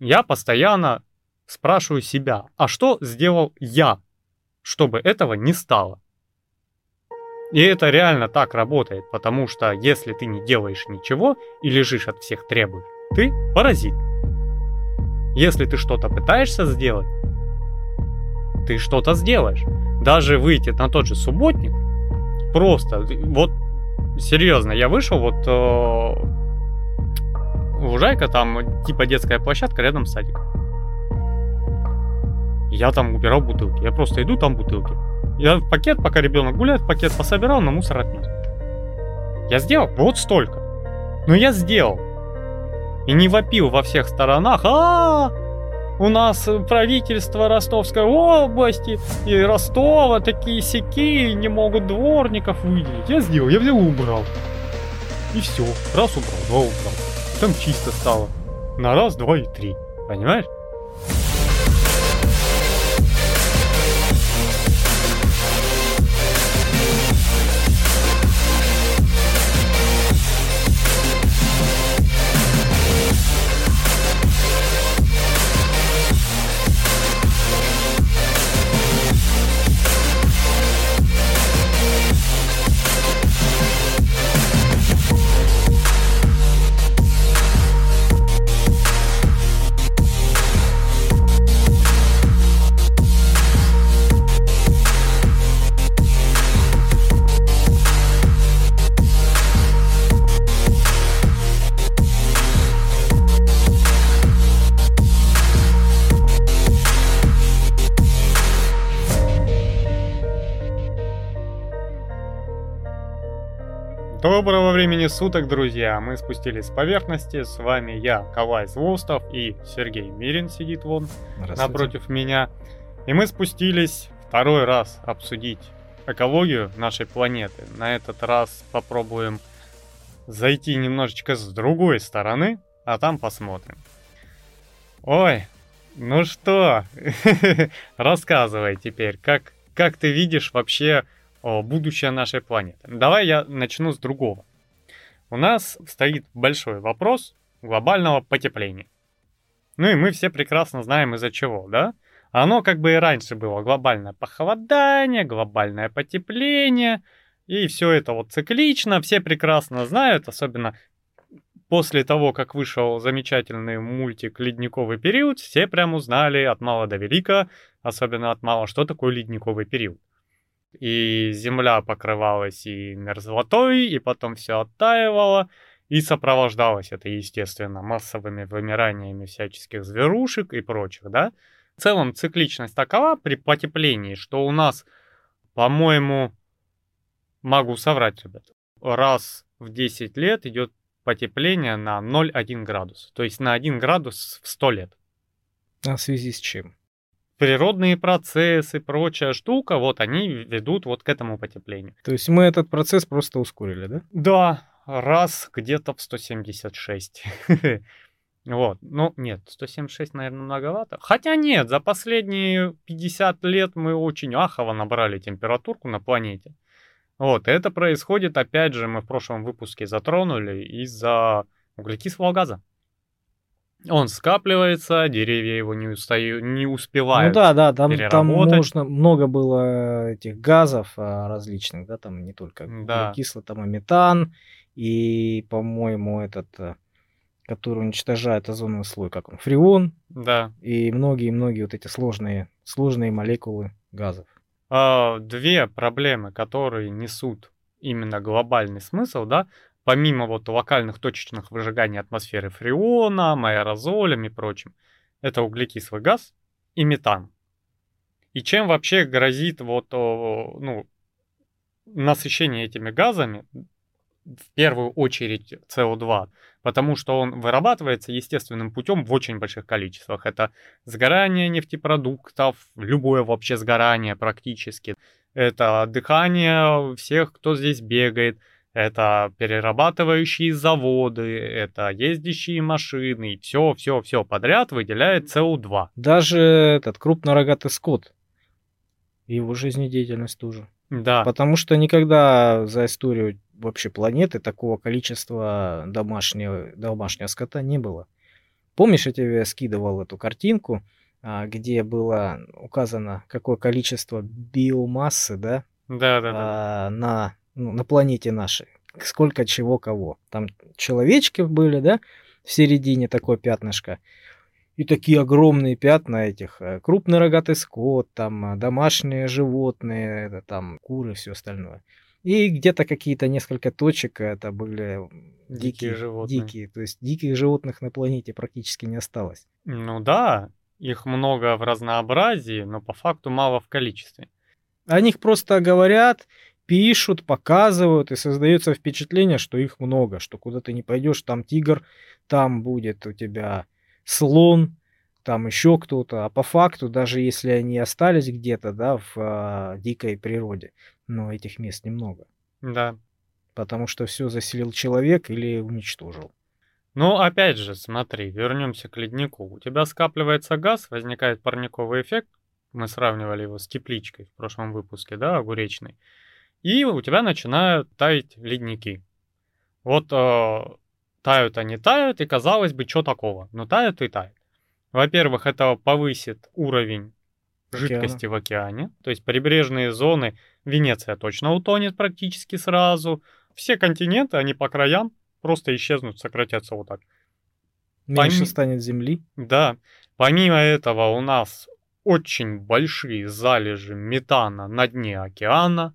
я постоянно спрашиваю себя, а что сделал я, чтобы этого не стало? И это реально так работает, потому что если ты не делаешь ничего и лежишь от всех требуешь, ты паразит. Если ты что-то пытаешься сделать, ты что-то сделаешь. Даже выйти на тот же субботник, просто, вот, серьезно, я вышел, вот, э, Лужайка, там, типа детская площадка рядом с садиком. Я там убирал бутылки. Я просто иду, там бутылки. Я пакет, пока ребенок гуляет, пакет пособирал, на мусор отнес. Я сделал вот столько. Но я сделал. И не вопил во всех сторонах. А, -а, -а у нас правительство Ростовской области и Ростова такие сяки не могут дворников выделить. Я сделал, я взял и убрал. И все. Раз убрал, два убрал. Там чисто стало. На раз, два и три. Понимаешь? Доброго времени суток, друзья! Мы спустились с поверхности. С вами я, Калай Злостов, и Сергей Мирин сидит вон напротив меня. И мы спустились второй раз обсудить экологию нашей планеты. На этот раз попробуем зайти немножечко с другой стороны, а там посмотрим. Ой, ну что, рассказывай теперь, как, как ты видишь вообще будущее нашей планеты. Давай я начну с другого. У нас стоит большой вопрос глобального потепления. Ну и мы все прекрасно знаем из-за чего, да? Оно как бы и раньше было глобальное похолодание, глобальное потепление, и все это вот циклично, все прекрасно знают, особенно после того, как вышел замечательный мультик «Ледниковый период», все прям узнали от мала до велика, особенно от мала, что такое ледниковый период и земля покрывалась и мерзлотой, и потом все оттаивало, и сопровождалось это, естественно, массовыми вымираниями всяческих зверушек и прочих, да. В целом цикличность такова при потеплении, что у нас, по-моему, могу соврать, ребят, раз в 10 лет идет потепление на 0,1 градус, то есть на 1 градус в 100 лет. А в связи с чем? Природные процессы, прочая штука, вот они ведут вот к этому потеплению. То есть мы этот процесс просто ускорили, да? Да, раз где-то в 176. Вот, ну нет, 176, наверное, многовато. Хотя нет, за последние 50 лет мы очень ахово набрали температурку на планете. Вот, это происходит, опять же, мы в прошлом выпуске затронули из-за углекислого газа. Он скапливается, деревья его не, устаю, не успевают. Ну да, да, там, там можно, много было этих газов а, различных, да, там не только да. кисло, там и метан, и, по-моему, этот, э, который уничтожает озоновый слой, как он, фреон. Да. И многие-многие вот эти сложные, сложные молекулы газов. А, две проблемы, которые несут именно глобальный смысл, да, помимо вот локальных точечных выжиганий атмосферы фреоном, аэрозолем и прочим, это углекислый газ и метан. И чем вообще грозит вот, ну, насыщение этими газами, в первую очередь СО2, потому что он вырабатывается естественным путем в очень больших количествах. Это сгорание нефтепродуктов, любое вообще сгорание практически. Это дыхание всех, кто здесь бегает, это перерабатывающие заводы, это ездящие машины, и все, все, все подряд выделяет СО2. Даже этот крупнорогатый скот, его жизнедеятельность тоже. Да. Потому что никогда за историю вообще планеты такого количества домашнего, домашнего скота не было. Помнишь, я тебе скидывал эту картинку, а, где было указано, какое количество биомассы, да? Да, да, да. На, ну, на планете нашей. Сколько чего кого. Там человечки были, да? В середине такое пятнышко. И такие огромные пятна этих. Э, крупный рогатый скот, там э, домашние животные, это, там куры, все остальное. И где-то какие-то несколько точек это были дикие, дикие животные. Дикие. То есть диких животных на планете практически не осталось. Ну да, их много в разнообразии, но по факту мало в количестве. О них просто говорят, пишут, показывают, и создается впечатление, что их много, что куда ты не пойдешь, там тигр, там будет у тебя слон, там еще кто-то. А по факту, даже если они остались где-то, да, в э, дикой природе, но этих мест немного. Да. Потому что все заселил человек или уничтожил. Ну, опять же, смотри, вернемся к леднику. У тебя скапливается газ, возникает парниковый эффект. Мы сравнивали его с тепличкой в прошлом выпуске, да, огуречной. И у тебя начинают таять ледники. Вот э, Тают они тают, и казалось бы, что такого? Но тают и тают. Во-первых, это повысит уровень жидкости в океане. То есть прибрежные зоны, Венеция точно утонет практически сразу. Все континенты, они по краям просто исчезнут, сократятся вот так. Меньше Пом... станет земли. Да. Помимо этого у нас очень большие залежи метана на дне океана,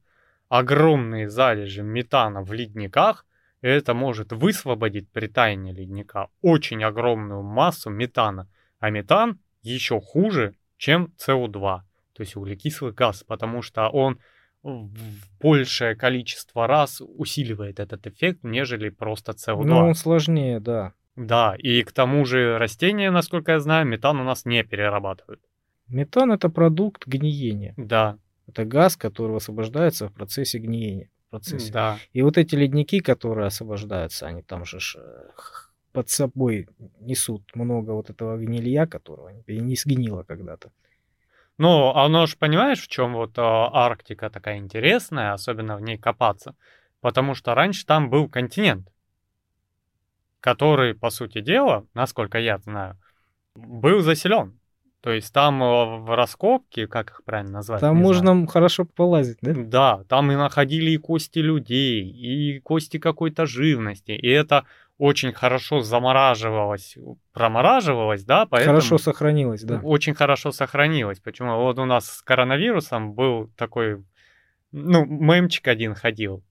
огромные залежи метана в ледниках, это может высвободить при таянии ледника очень огромную массу метана. А метан еще хуже, чем СО2, то есть углекислый газ, потому что он в большее количество раз усиливает этот эффект, нежели просто СО2. Ну, он сложнее, да. Да, и к тому же растения, насколько я знаю, метан у нас не перерабатывают. Метан это продукт гниения. Да. Это газ, который освобождается в процессе гниения процессе. Да. И вот эти ледники, которые освобождаются, они там же э, под собой несут много вот этого гнилья, которого не сгнило когда-то. Ну, оно же, понимаешь, в чем вот а, Арктика такая интересная, особенно в ней копаться? Потому что раньше там был континент, который, по сути дела, насколько я знаю, был заселен. То есть там э, в раскопке, как их правильно назвать? Там можно знаю. хорошо полазить, да? Да, там и находили и кости людей, и кости какой-то живности. И это очень хорошо замораживалось, промораживалось, да, поэтому... Хорошо сохранилось, да. Очень хорошо сохранилось. Почему? Вот у нас с коронавирусом был такой, ну, мемчик один ходил.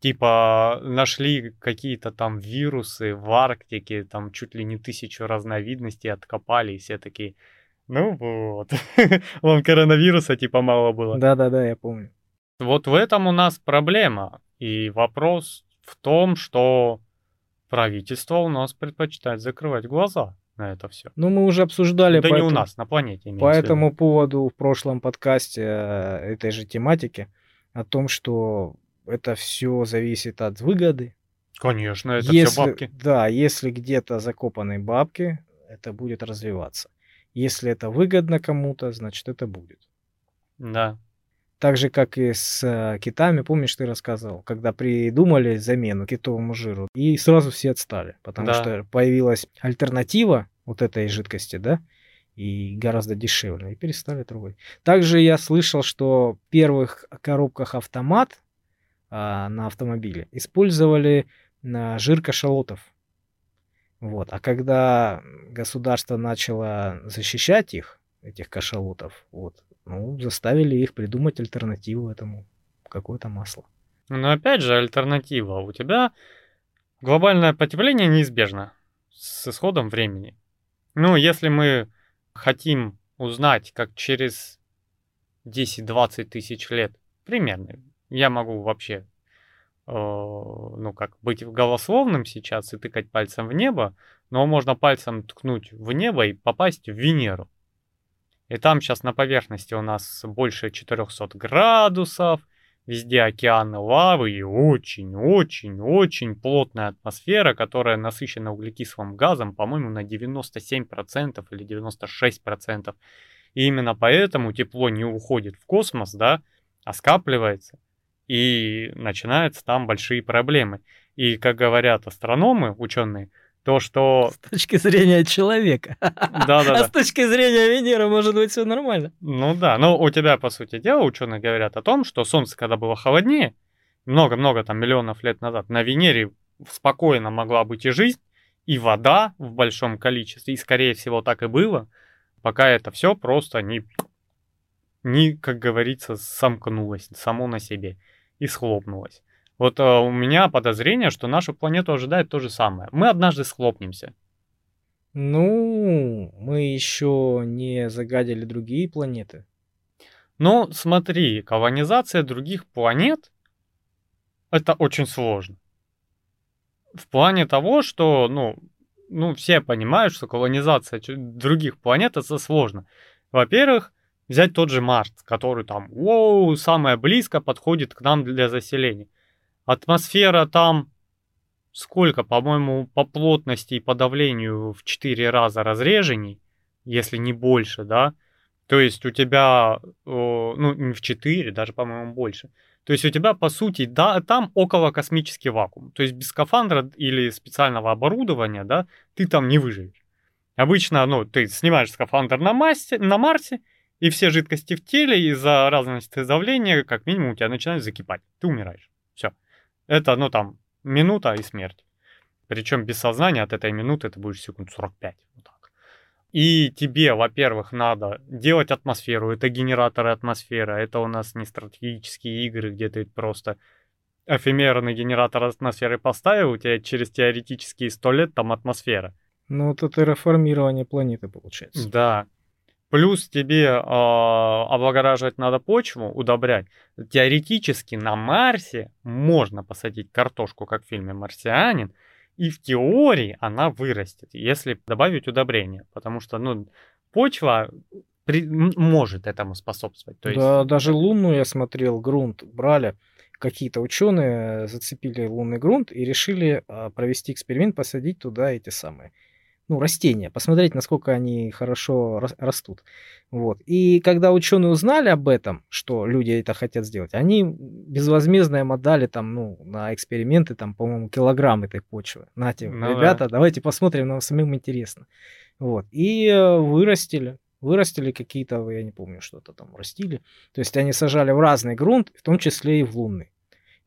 Типа нашли какие-то там вирусы в Арктике, там чуть ли не тысячу разновидностей откопали, и все такие ну вот. Вам коронавируса типа мало было. Да-да-да, я помню. Вот в этом у нас проблема. И вопрос в том, что правительство у нас предпочитает закрывать глаза на это все. Ну, мы уже обсуждали. Да не у нас, на планете. По этому поводу в прошлом подкасте э, этой же тематики о том, что это все зависит от выгоды. Конечно, это если, все бабки. Да, если где-то закопаны бабки, это будет развиваться. Если это выгодно кому-то, значит это будет. Да. Так же, как и с э, китами, помнишь, ты рассказывал, когда придумали замену китовому жиру, и сразу все отстали, потому да. что появилась альтернатива вот этой жидкости, да, и гораздо дешевле, и перестали трогать. Также я слышал, что в первых коробках автомат а, на автомобиле использовали на жир кашалотов. Вот. А когда государство начало защищать их, этих кашалотов, вот, ну, заставили их придумать альтернативу этому, какое-то масло. Но опять же, альтернатива. У тебя глобальное потепление неизбежно с исходом времени. Ну, если мы хотим узнать, как через 10-20 тысяч лет, примерно, я могу вообще ну, как быть голословным сейчас и тыкать пальцем в небо, но можно пальцем ткнуть в небо и попасть в Венеру. И там сейчас на поверхности у нас больше 400 градусов, везде океаны лавы и очень-очень-очень плотная атмосфера, которая насыщена углекислым газом, по-моему, на 97% или 96%. И именно поэтому тепло не уходит в космос, да, а скапливается и начинаются там большие проблемы. И, как говорят астрономы, ученые, то, что... С точки зрения человека. Да-да-да. А с точки зрения Венеры может быть все нормально. Ну да, но у тебя, по сути дела, ученые говорят о том, что Солнце, когда было холоднее, много-много там миллионов лет назад, на Венере спокойно могла быть и жизнь, и вода в большом количестве, и скорее всего так и было, пока это все просто не, не, как говорится, сомкнулось само на себе и схлопнулось. Вот э, у меня подозрение, что нашу планету ожидает то же самое. Мы однажды схлопнемся. Ну, мы еще не загадили другие планеты. Ну, смотри, колонизация других планет это очень сложно. В плане того, что, ну, ну, все понимают, что колонизация других планет это сложно. Во-первых, взять тот же Марс, который там, воу, самое близко подходит к нам для заселения. Атмосфера там сколько, по-моему, по плотности и по давлению в 4 раза разреженней, если не больше, да? То есть у тебя, ну, не в 4, даже, по-моему, больше. То есть у тебя, по сути, да, там около космический вакуум. То есть без скафандра или специального оборудования, да, ты там не выживешь. Обычно, ну, ты снимаешь скафандр на, массе, на Марсе, и все жидкости в теле из-за разности давления, как минимум, у тебя начинают закипать. Ты умираешь. Все. Это, ну, там, минута и смерть. Причем без сознания от этой минуты ты будешь секунд 45. Вот так. И тебе, во-первых, надо делать атмосферу. Это генераторы атмосферы. Это у нас не стратегические игры, где ты просто эфемерный генератор атмосферы поставил, у тебя через теоретические сто лет там атмосфера. Ну, это терраформирование планеты получается. Да. Плюс тебе э, облагораживать надо почву, удобрять. Теоретически на Марсе можно посадить картошку, как в фильме «Марсианин», и в теории она вырастет, если добавить удобрения. Потому что ну, почва при, может этому способствовать. То есть... Да, даже лунную я смотрел, грунт брали. Какие-то ученые зацепили лунный грунт и решили а, провести эксперимент, посадить туда эти самые ну, растения, посмотреть, насколько они хорошо растут. Вот. И когда ученые узнали об этом, что люди это хотят сделать, они безвозмездно им отдали там, ну, на эксперименты, там, по-моему, килограмм этой почвы. Нате, ну, ребята, да. давайте посмотрим, нам самим интересно. Вот. И э, вырастили. Вырастили какие-то, я не помню, что-то там растили. То есть они сажали в разный грунт, в том числе и в лунный.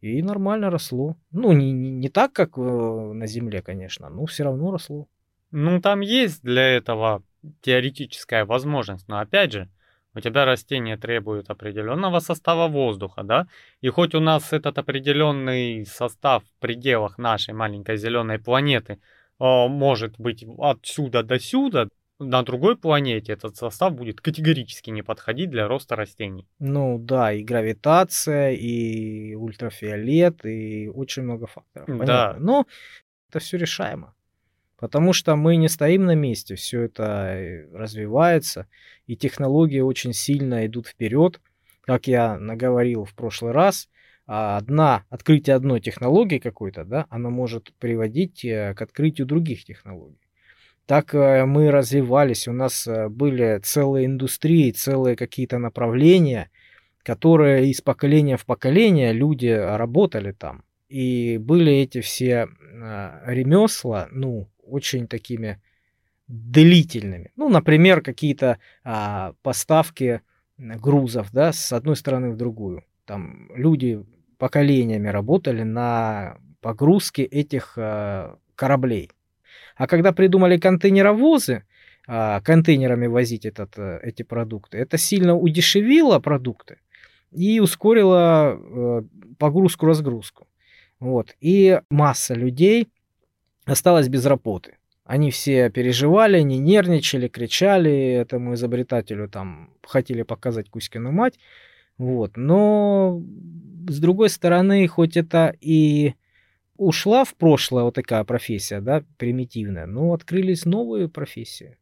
И нормально росло. Ну, не, не, не так, как э, на Земле, конечно, но все равно росло. Ну, там есть для этого теоретическая возможность, но опять же, у тебя растение требует определенного состава воздуха, да? И хоть у нас этот определенный состав в пределах нашей маленькой зеленой планеты э, может быть отсюда до сюда, на другой планете этот состав будет категорически не подходить для роста растений. Ну да, и гравитация, и ультрафиолет, и очень много факторов. Понятно. Да. Но это все решаемо. Потому что мы не стоим на месте, все это э, развивается, и технологии очень сильно идут вперед. Как я наговорил в прошлый раз, а одна, открытие одной технологии какой-то, да, она может приводить э, к открытию других технологий. Так э, мы развивались, у нас были целые индустрии, целые какие-то направления, которые из поколения в поколение люди работали там. И были эти все ремесла, ну, очень такими длительными. Ну, например, какие-то а, поставки грузов, да, с одной стороны в другую. Там люди поколениями работали на погрузке этих а, кораблей. А когда придумали контейнеровозы, а, контейнерами возить этот, э, эти продукты, это сильно удешевило продукты и ускорило э, погрузку-разгрузку. Вот. И масса людей осталась без работы. Они все переживали, они нервничали, кричали этому изобретателю, там, хотели показать Кузькину мать. Вот. Но, с другой стороны, хоть это и ушла в прошлое вот такая профессия, да, примитивная, но открылись новые профессии.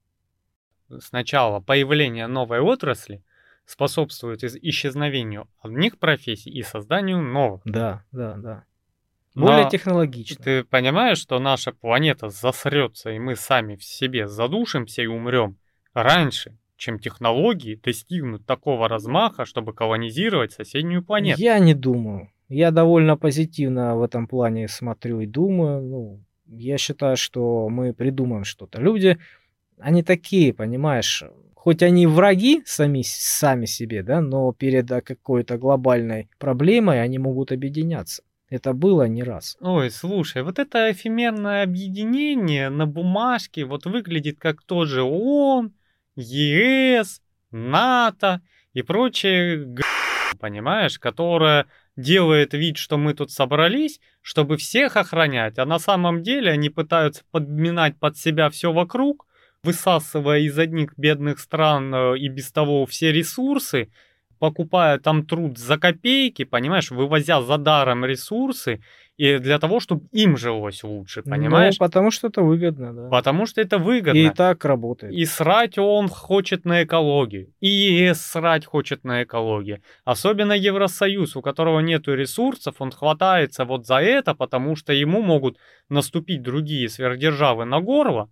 Сначала появление новой отрасли способствует исчезновению одних профессий и созданию новых. Да, да, да. Более Но технологично. Ты понимаешь, что наша планета засрется, и мы сами в себе задушимся и умрем раньше, чем технологии достигнут такого размаха, чтобы колонизировать соседнюю планету? Я не думаю. Я довольно позитивно в этом плане смотрю и думаю. Ну, я считаю, что мы придумаем что-то. Люди, они такие, понимаешь, хоть они враги сами, сами себе, да, но перед какой-то глобальной проблемой они могут объединяться. Это было не раз. Ой, слушай, вот это эфемерное объединение на бумажке вот выглядит как тоже ООН, ЕС, НАТО и прочее, понимаешь, которое делает вид, что мы тут собрались, чтобы всех охранять, а на самом деле они пытаются подминать под себя все вокруг, высасывая из одних бедных стран э, и без того все ресурсы, покупая там труд за копейки, понимаешь, вывозя за даром ресурсы, и для того, чтобы им жилось лучше, ну, понимаешь? Ну, потому что это выгодно, да. Потому что это выгодно. И так работает. И срать он хочет на экологию. И ЕС срать хочет на экологию. Особенно Евросоюз, у которого нет ресурсов, он хватается вот за это, потому что ему могут наступить другие сверхдержавы на горло,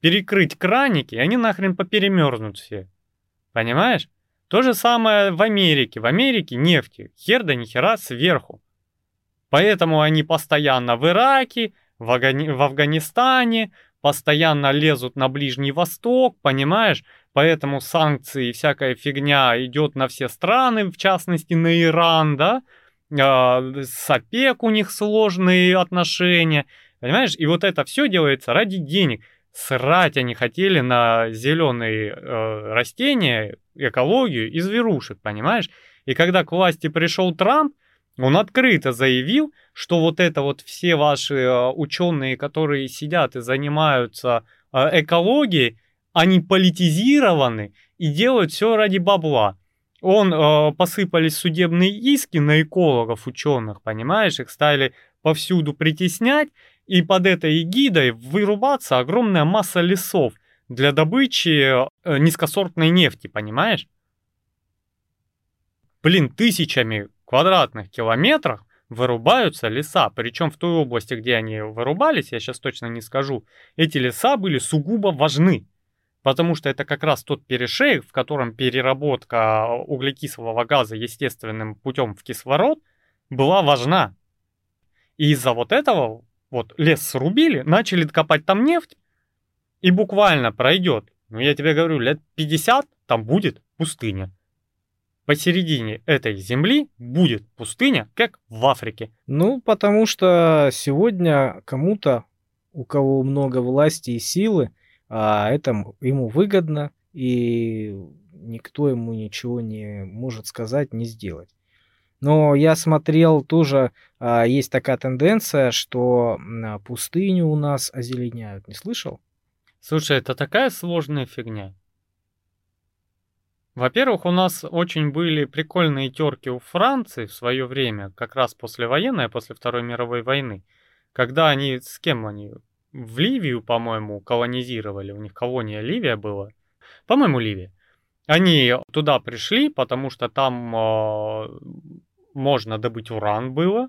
перекрыть краники, и они нахрен поперемерзнут все. Понимаешь? То же самое в Америке. В Америке нефти хер да нихера сверху. Поэтому они постоянно в Ираке, в, Афгани... в Афганистане, постоянно лезут на Ближний Восток, понимаешь? Поэтому санкции и всякая фигня идет на все страны, в частности на Иран, да? А, с ОПЕК у них сложные отношения, понимаешь? И вот это все делается ради денег. Срать они хотели на зеленые э, растения, экологию и зверушек, понимаешь? И когда к власти пришел Трамп, он открыто заявил, что вот это вот все ваши э, ученые, которые сидят и занимаются э, экологией, они политизированы и делают все ради бабла. Он э, посыпались судебные иски на экологов, ученых, понимаешь, их стали повсюду притеснять, и под этой эгидой вырубаться огромная масса лесов для добычи э, низкосортной нефти, понимаешь? Блин, тысячами квадратных километров вырубаются леса. Причем в той области, где они вырубались, я сейчас точно не скажу, эти леса были сугубо важны. Потому что это как раз тот перешейк, в котором переработка углекислого газа естественным путем в кислород была важна. И из-за вот этого вот лес срубили, начали копать там нефть, и буквально пройдет, ну я тебе говорю, лет 50 там будет пустыня. Посередине этой земли будет пустыня, как в Африке. Ну, потому что сегодня кому-то, у кого много власти и силы, а это ему выгодно, и никто ему ничего не может сказать, не сделать. Но я смотрел тоже, а, есть такая тенденция, что пустыню у нас озеленяют. Не слышал? Слушай, это такая сложная фигня. Во-первых, у нас очень были прикольные терки у Франции в свое время, как раз после военной, после Второй мировой войны, когда они, с кем они, в Ливию, по-моему, колонизировали, у них колония Ливия была, по-моему, Ливия. Они туда пришли, потому что там э, можно добыть уран было.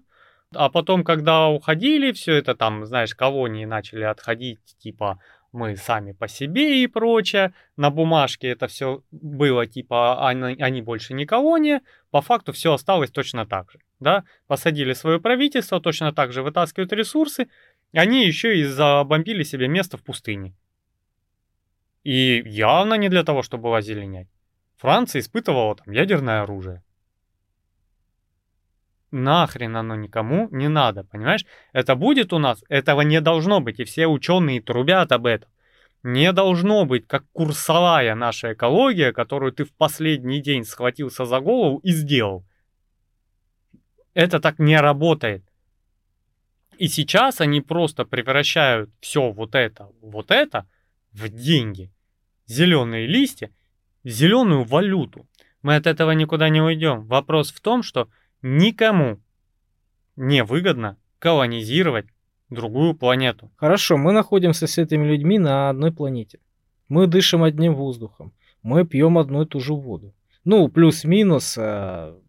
А потом, когда уходили, все это там, знаешь, колонии начали отходить, типа, мы сами по себе и прочее. На бумажке это все было типа, они, они больше не колония. По факту все осталось точно так же. Да? Посадили свое правительство, точно так же вытаскивают ресурсы. Они еще и забомбили себе место в пустыне. И явно не для того, чтобы озеленять. Франция испытывала там ядерное оружие нахрен оно никому не надо, понимаешь? Это будет у нас, этого не должно быть, и все ученые трубят об этом. Не должно быть, как курсовая наша экология, которую ты в последний день схватился за голову и сделал. Это так не работает. И сейчас они просто превращают все вот это, вот это в деньги. Зеленые листья, зеленую валюту. Мы от этого никуда не уйдем. Вопрос в том, что Никому не выгодно колонизировать другую планету. Хорошо, мы находимся с этими людьми на одной планете. Мы дышим одним воздухом. Мы пьем одну и ту же воду. Ну, плюс-минус, а,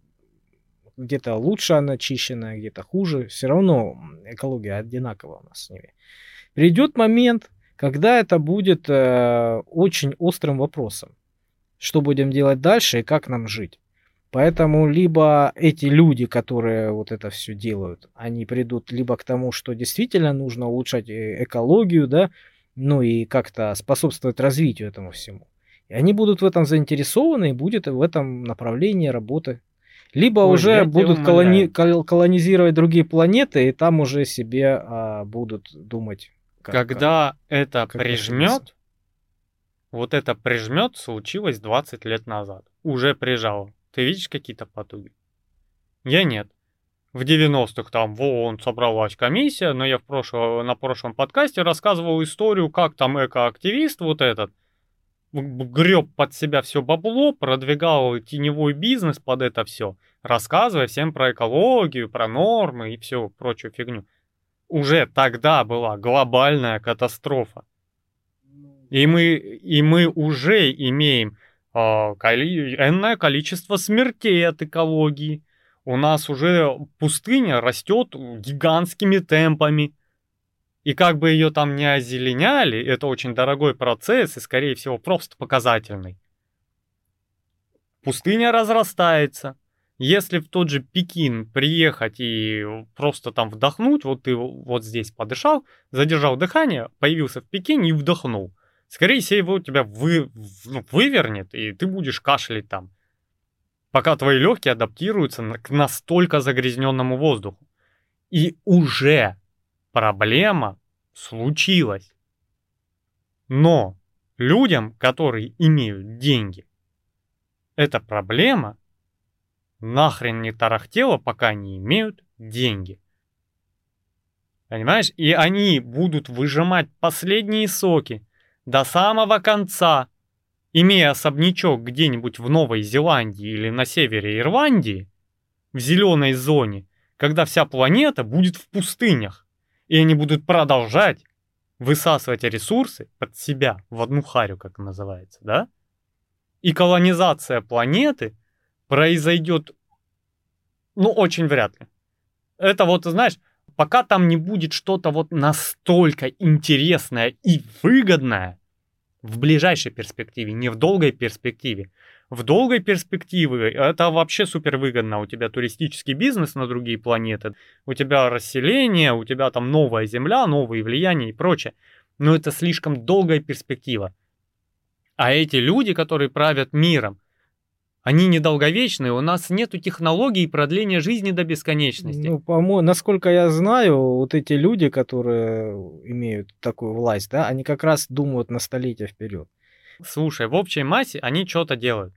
где-то лучше она очищенная, где-то хуже. Все равно экология одинакова у нас с ними. Придет момент, когда это будет э, очень острым вопросом. Что будем делать дальше и как нам жить. Поэтому либо эти люди, которые вот это все делают, они придут либо к тому, что действительно нужно улучшать э, экологию, да, ну и как-то способствовать развитию этому всему. И они будут в этом заинтересованы и будет в этом направлении работы. Либо Ой, уже будут колони- колонизировать другие планеты, и там уже себе а, будут думать. Как, Когда как, это как прижмет, вот это прижмет случилось 20 лет назад. Уже прижало. Ты видишь какие-то потуги? Я нет. В 90-х там в ООН собралась комиссия, но я в прошлом, на прошлом подкасте рассказывал историю, как там экоактивист вот этот греб под себя все бабло, продвигал теневой бизнес под это все, рассказывая всем про экологию, про нормы и всю прочую фигню. Уже тогда была глобальная катастрофа. И мы, и мы уже имеем коли, энное количество смертей от экологии. У нас уже пустыня растет гигантскими темпами. И как бы ее там не озеленяли, это очень дорогой процесс и, скорее всего, просто показательный. Пустыня разрастается. Если в тот же Пекин приехать и просто там вдохнуть, вот ты вот здесь подышал, задержал дыхание, появился в Пекине и вдохнул – скорее всего, тебя вы, ну, вывернет, и ты будешь кашлять там, пока твои легкие адаптируются к настолько загрязненному воздуху. И уже проблема случилась. Но людям, которые имеют деньги, эта проблема нахрен не тарахтела, пока не имеют деньги. Понимаешь? И они будут выжимать последние соки до самого конца, имея особнячок где-нибудь в Новой Зеландии или на севере Ирландии, в зеленой зоне, когда вся планета будет в пустынях, и они будут продолжать высасывать ресурсы под себя в одну харю, как называется, да? И колонизация планеты произойдет, ну, очень вряд ли. Это вот, знаешь, пока там не будет что-то вот настолько интересное и выгодное в ближайшей перспективе, не в долгой перспективе. В долгой перспективе это вообще супер выгодно. У тебя туристический бизнес на другие планеты, у тебя расселение, у тебя там новая земля, новые влияния и прочее. Но это слишком долгая перспектива. А эти люди, которые правят миром, они недолговечные, у нас нету технологий продления жизни до бесконечности. Ну, по-моему, насколько я знаю, вот эти люди, которые имеют такую власть, да, они как раз думают на столетия вперед. Слушай, в общей массе они что-то делают.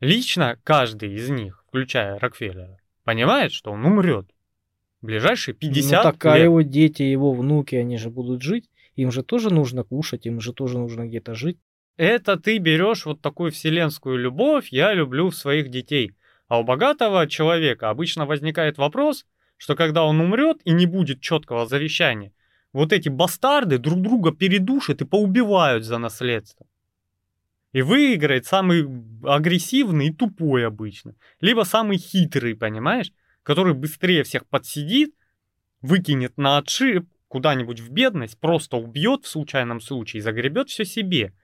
Лично каждый из них, включая Рокфеллера, понимает, что он умрет. В ближайшие 50 ну, так, а лет. его дети, его внуки, они же будут жить. Им же тоже нужно кушать, им же тоже нужно где-то жить. Это ты берешь вот такую вселенскую любовь, я люблю своих детей. А у богатого человека обычно возникает вопрос, что когда он умрет и не будет четкого завещания, вот эти бастарды друг друга передушат и поубивают за наследство. И выиграет самый агрессивный и тупой обычно. Либо самый хитрый, понимаешь? Который быстрее всех подсидит, выкинет на отшиб куда-нибудь в бедность, просто убьет в случайном случае и загребет все себе –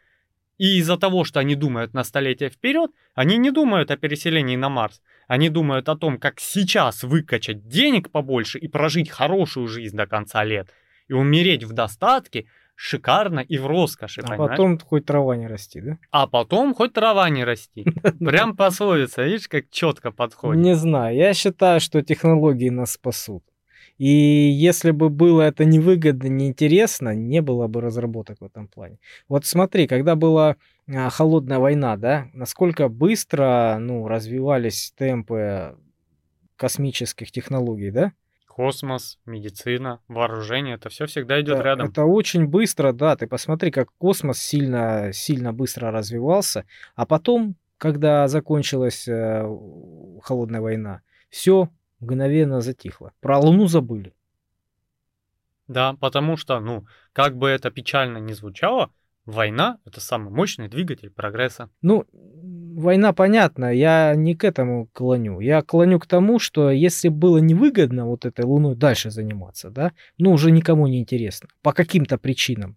и из-за того, что они думают на столетие вперед, они не думают о переселении на Марс. Они думают о том, как сейчас выкачать денег побольше и прожить хорошую жизнь до конца лет. И умереть в достатке шикарно и в роскоши. А понимаешь? потом хоть трава не расти, да? А потом хоть трава не расти. Прям пословица, видишь, как четко подходит. Не знаю, я считаю, что технологии нас спасут. И если бы было это невыгодно, неинтересно, не было бы разработок в этом плане. Вот смотри, когда была а, холодная война, да, насколько быстро ну, развивались темпы космических технологий, да? Космос, медицина, вооружение, это все всегда идет это, рядом. Это очень быстро, да. Ты посмотри, как космос сильно, сильно быстро развивался, а потом, когда закончилась э, холодная война, все мгновенно затихло. Про Луну забыли. Да, потому что, ну, как бы это печально не звучало, война — это самый мощный двигатель прогресса. Ну, война, понятно, я не к этому клоню. Я клоню к тому, что если было невыгодно вот этой Луной дальше заниматься, да, ну, уже никому не интересно, по каким-то причинам,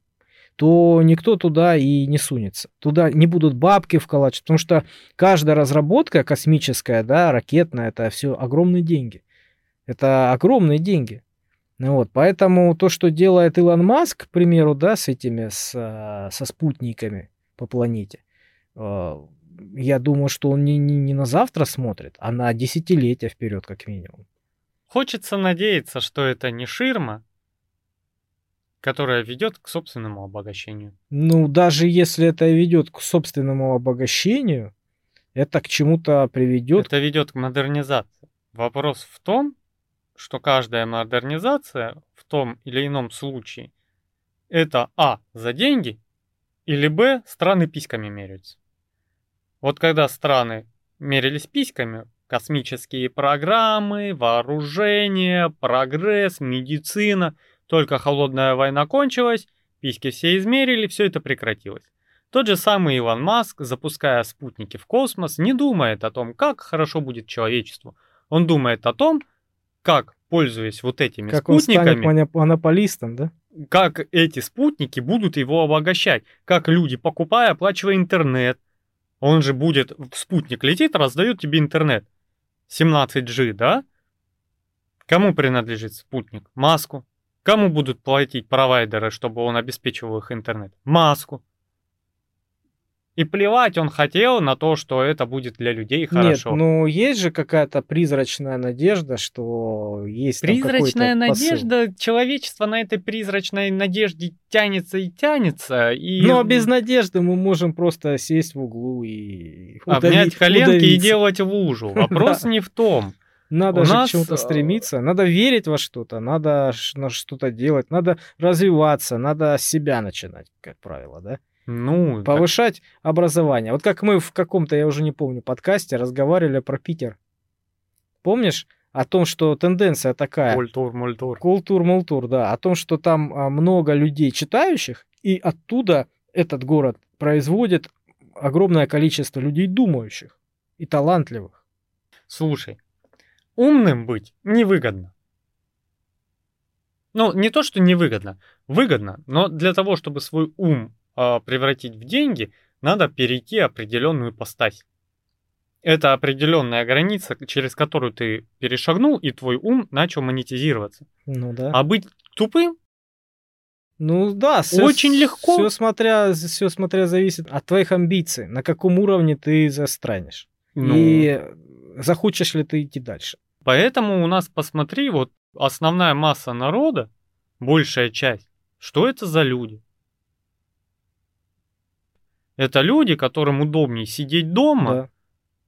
то никто туда и не сунется. Туда не будут бабки вколачивать, потому что каждая разработка космическая, да, ракетная, это все огромные деньги. Это огромные деньги. Ну вот, поэтому то, что делает Илон Маск, к примеру, да, с этими, с, а, со спутниками по планете, а, я думаю, что он не, не, не на завтра смотрит, а на десятилетия вперед, как минимум. Хочется надеяться, что это не ширма, которая ведет к собственному обогащению. Ну, даже если это ведет к собственному обогащению, это к чему-то приведет. Это ведет к модернизации. Вопрос в том, что каждая модернизация в том или ином случае это А за деньги или Б страны письками меряются. Вот когда страны мерились письками, космические программы, вооружение, прогресс, медицина, только холодная война кончилась, письки все измерили, все это прекратилось. Тот же самый Илон Маск, запуская спутники в космос, не думает о том, как хорошо будет человечеству. Он думает о том, как, пользуясь вот этими как спутниками... Он станет монополистом, да? Как эти спутники будут его обогащать. Как люди, покупая, оплачивая интернет. Он же будет... Спутник летит, раздает тебе интернет. 17G, да? Кому принадлежит спутник? Маску. Кому будут платить провайдеры, чтобы он обеспечивал их интернет? Маску. И плевать он хотел на то, что это будет для людей хорошо. Нет, ну есть же какая-то призрачная надежда, что есть Призрачная надежда, посыл. человечество на этой призрачной надежде тянется и тянется. И... Но без надежды мы можем просто сесть в углу и Обнять коленки удавиться. и делать лужу. Вопрос не в том. Надо У же нас... к чему-то э, стремиться, надо верить во что-то, надо на что-то делать, надо развиваться, надо с себя начинать, как правило, да? Ну, повышать так... образование. Вот как мы в каком-то, я уже не помню, подкасте разговаривали про Питер. Помнишь? О том, что тенденция такая. Культур, мультур. Культур, мультур, да. О том, что там а, много людей читающих, и оттуда этот город производит огромное количество людей думающих и талантливых. Слушай, умным быть невыгодно. Ну, не то, что невыгодно, выгодно, но для того, чтобы свой ум э, превратить в деньги, надо перейти определенную постась. Это определенная граница, через которую ты перешагнул, и твой ум начал монетизироваться. Ну да. А быть тупым? Ну да, все, очень легко. Все смотря, все смотря зависит от твоих амбиций, на каком уровне ты застрянешь. Ну... И захочешь ли ты идти дальше. Поэтому у нас, посмотри, вот основная масса народа, большая часть, что это за люди? Это люди, которым удобнее сидеть дома, да.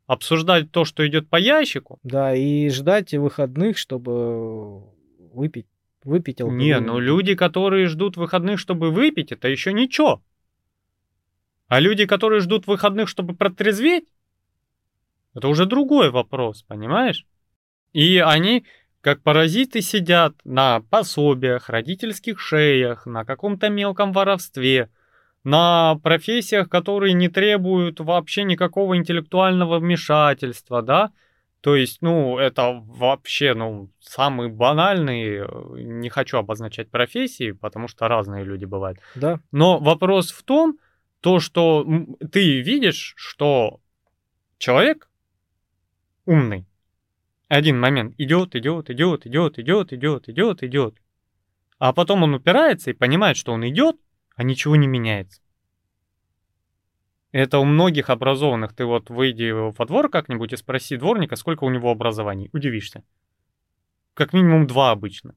обсуждать то, что идет по ящику. Да, и ждать выходных, чтобы выпить, выпить алкоголь. Не, ну люди, которые ждут выходных, чтобы выпить, это еще ничего. А люди, которые ждут выходных, чтобы протрезветь, это уже другой вопрос, понимаешь? И они, как паразиты, сидят на пособиях, родительских шеях, на каком-то мелком воровстве – на профессиях, которые не требуют вообще никакого интеллектуального вмешательства, да, то есть, ну, это вообще, ну, самые банальные, не хочу обозначать профессии, потому что разные люди бывают. Да. Но вопрос в том, то, что ты видишь, что человек умный, один момент идет, идет, идет, идет, идет, идет, идет, идет. А потом он упирается и понимает, что он идет, а ничего не меняется. Это у многих образованных. Ты вот выйди во двор как-нибудь и спроси дворника, сколько у него образований. Удивишься. Как минимум два обычно.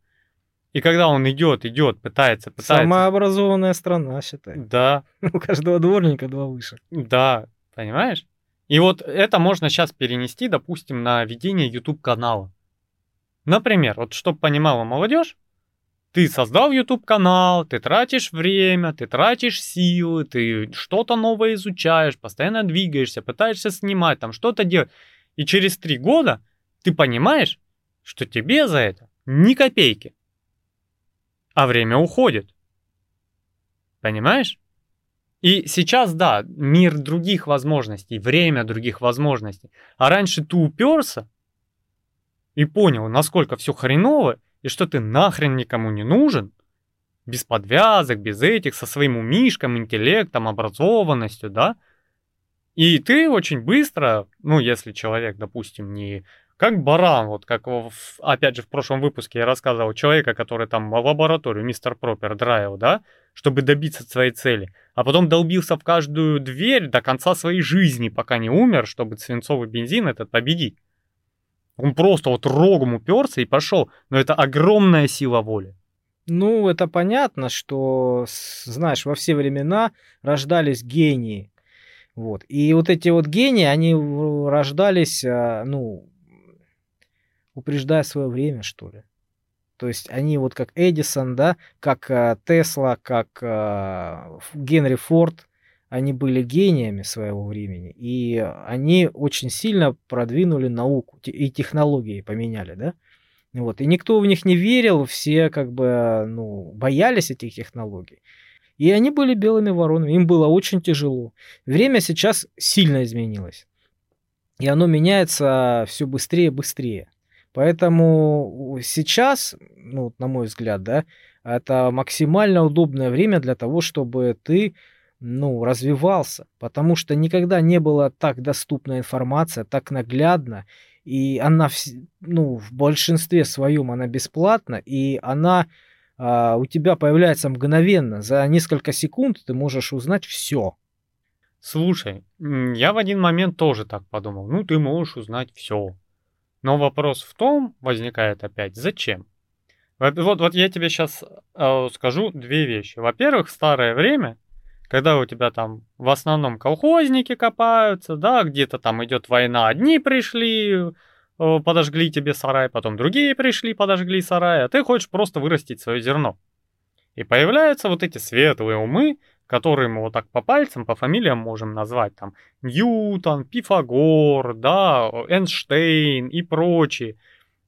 И когда он идет, идет, пытается, пытается. Самая образованная страна, считай. Да. У каждого дворника два выше. Да, понимаешь? И вот это можно сейчас перенести, допустим, на ведение YouTube канала. Например, вот чтобы понимала молодежь, ты создал YouTube канал, ты тратишь время, ты тратишь силы, ты что-то новое изучаешь, постоянно двигаешься, пытаешься снимать, там что-то делать. И через три года ты понимаешь, что тебе за это ни копейки. А время уходит. Понимаешь? И сейчас, да, мир других возможностей, время других возможностей. А раньше ты уперся и понял, насколько все хреново, и что ты нахрен никому не нужен, без подвязок, без этих, со своим умишком, интеллектом, образованностью, да, и ты очень быстро, ну, если человек, допустим, не как баран, вот как, в, опять же, в прошлом выпуске я рассказывал, человека, который там в лабораторию, мистер Пропер, драил, да, чтобы добиться своей цели, а потом долбился в каждую дверь до конца своей жизни, пока не умер, чтобы свинцовый бензин этот победить. Он просто вот рогом уперся и пошел, но это огромная сила воли. Ну, это понятно, что, знаешь, во все времена рождались гении. Вот. И вот эти вот гении, они рождались, а, ну, упреждая свое время, что ли. То есть они вот как Эдисон, да, как э, Тесла, как э, Генри Форд, они были гениями своего времени, и они очень сильно продвинули науку и технологии поменяли, да. Вот. И никто в них не верил, все как бы ну, боялись этих технологий. И они были белыми воронами, им было очень тяжело. Время сейчас сильно изменилось. И оно меняется все быстрее и быстрее. Поэтому сейчас, ну, на мой взгляд, да, это максимально удобное время для того, чтобы ты ну, развивался, потому что никогда не была так доступна информация, так наглядно, и она, ну, в большинстве своем она бесплатна, и она а, у тебя появляется мгновенно, за несколько секунд ты можешь узнать все. Слушай, я в один момент тоже так подумал, ну, ты можешь узнать все. Но вопрос в том, возникает опять, зачем? Вот, вот я тебе сейчас э, скажу две вещи. Во-первых, старое время, когда у тебя там в основном колхозники копаются, да, где-то там идет война, одни пришли, э, подожгли тебе сарай, потом другие пришли, подожгли сарай, а ты хочешь просто вырастить свое зерно. И появляются вот эти светлые умы, которые мы вот так по пальцам, по фамилиям можем назвать, там, Ньютон, Пифагор, да, Эйнштейн и прочие,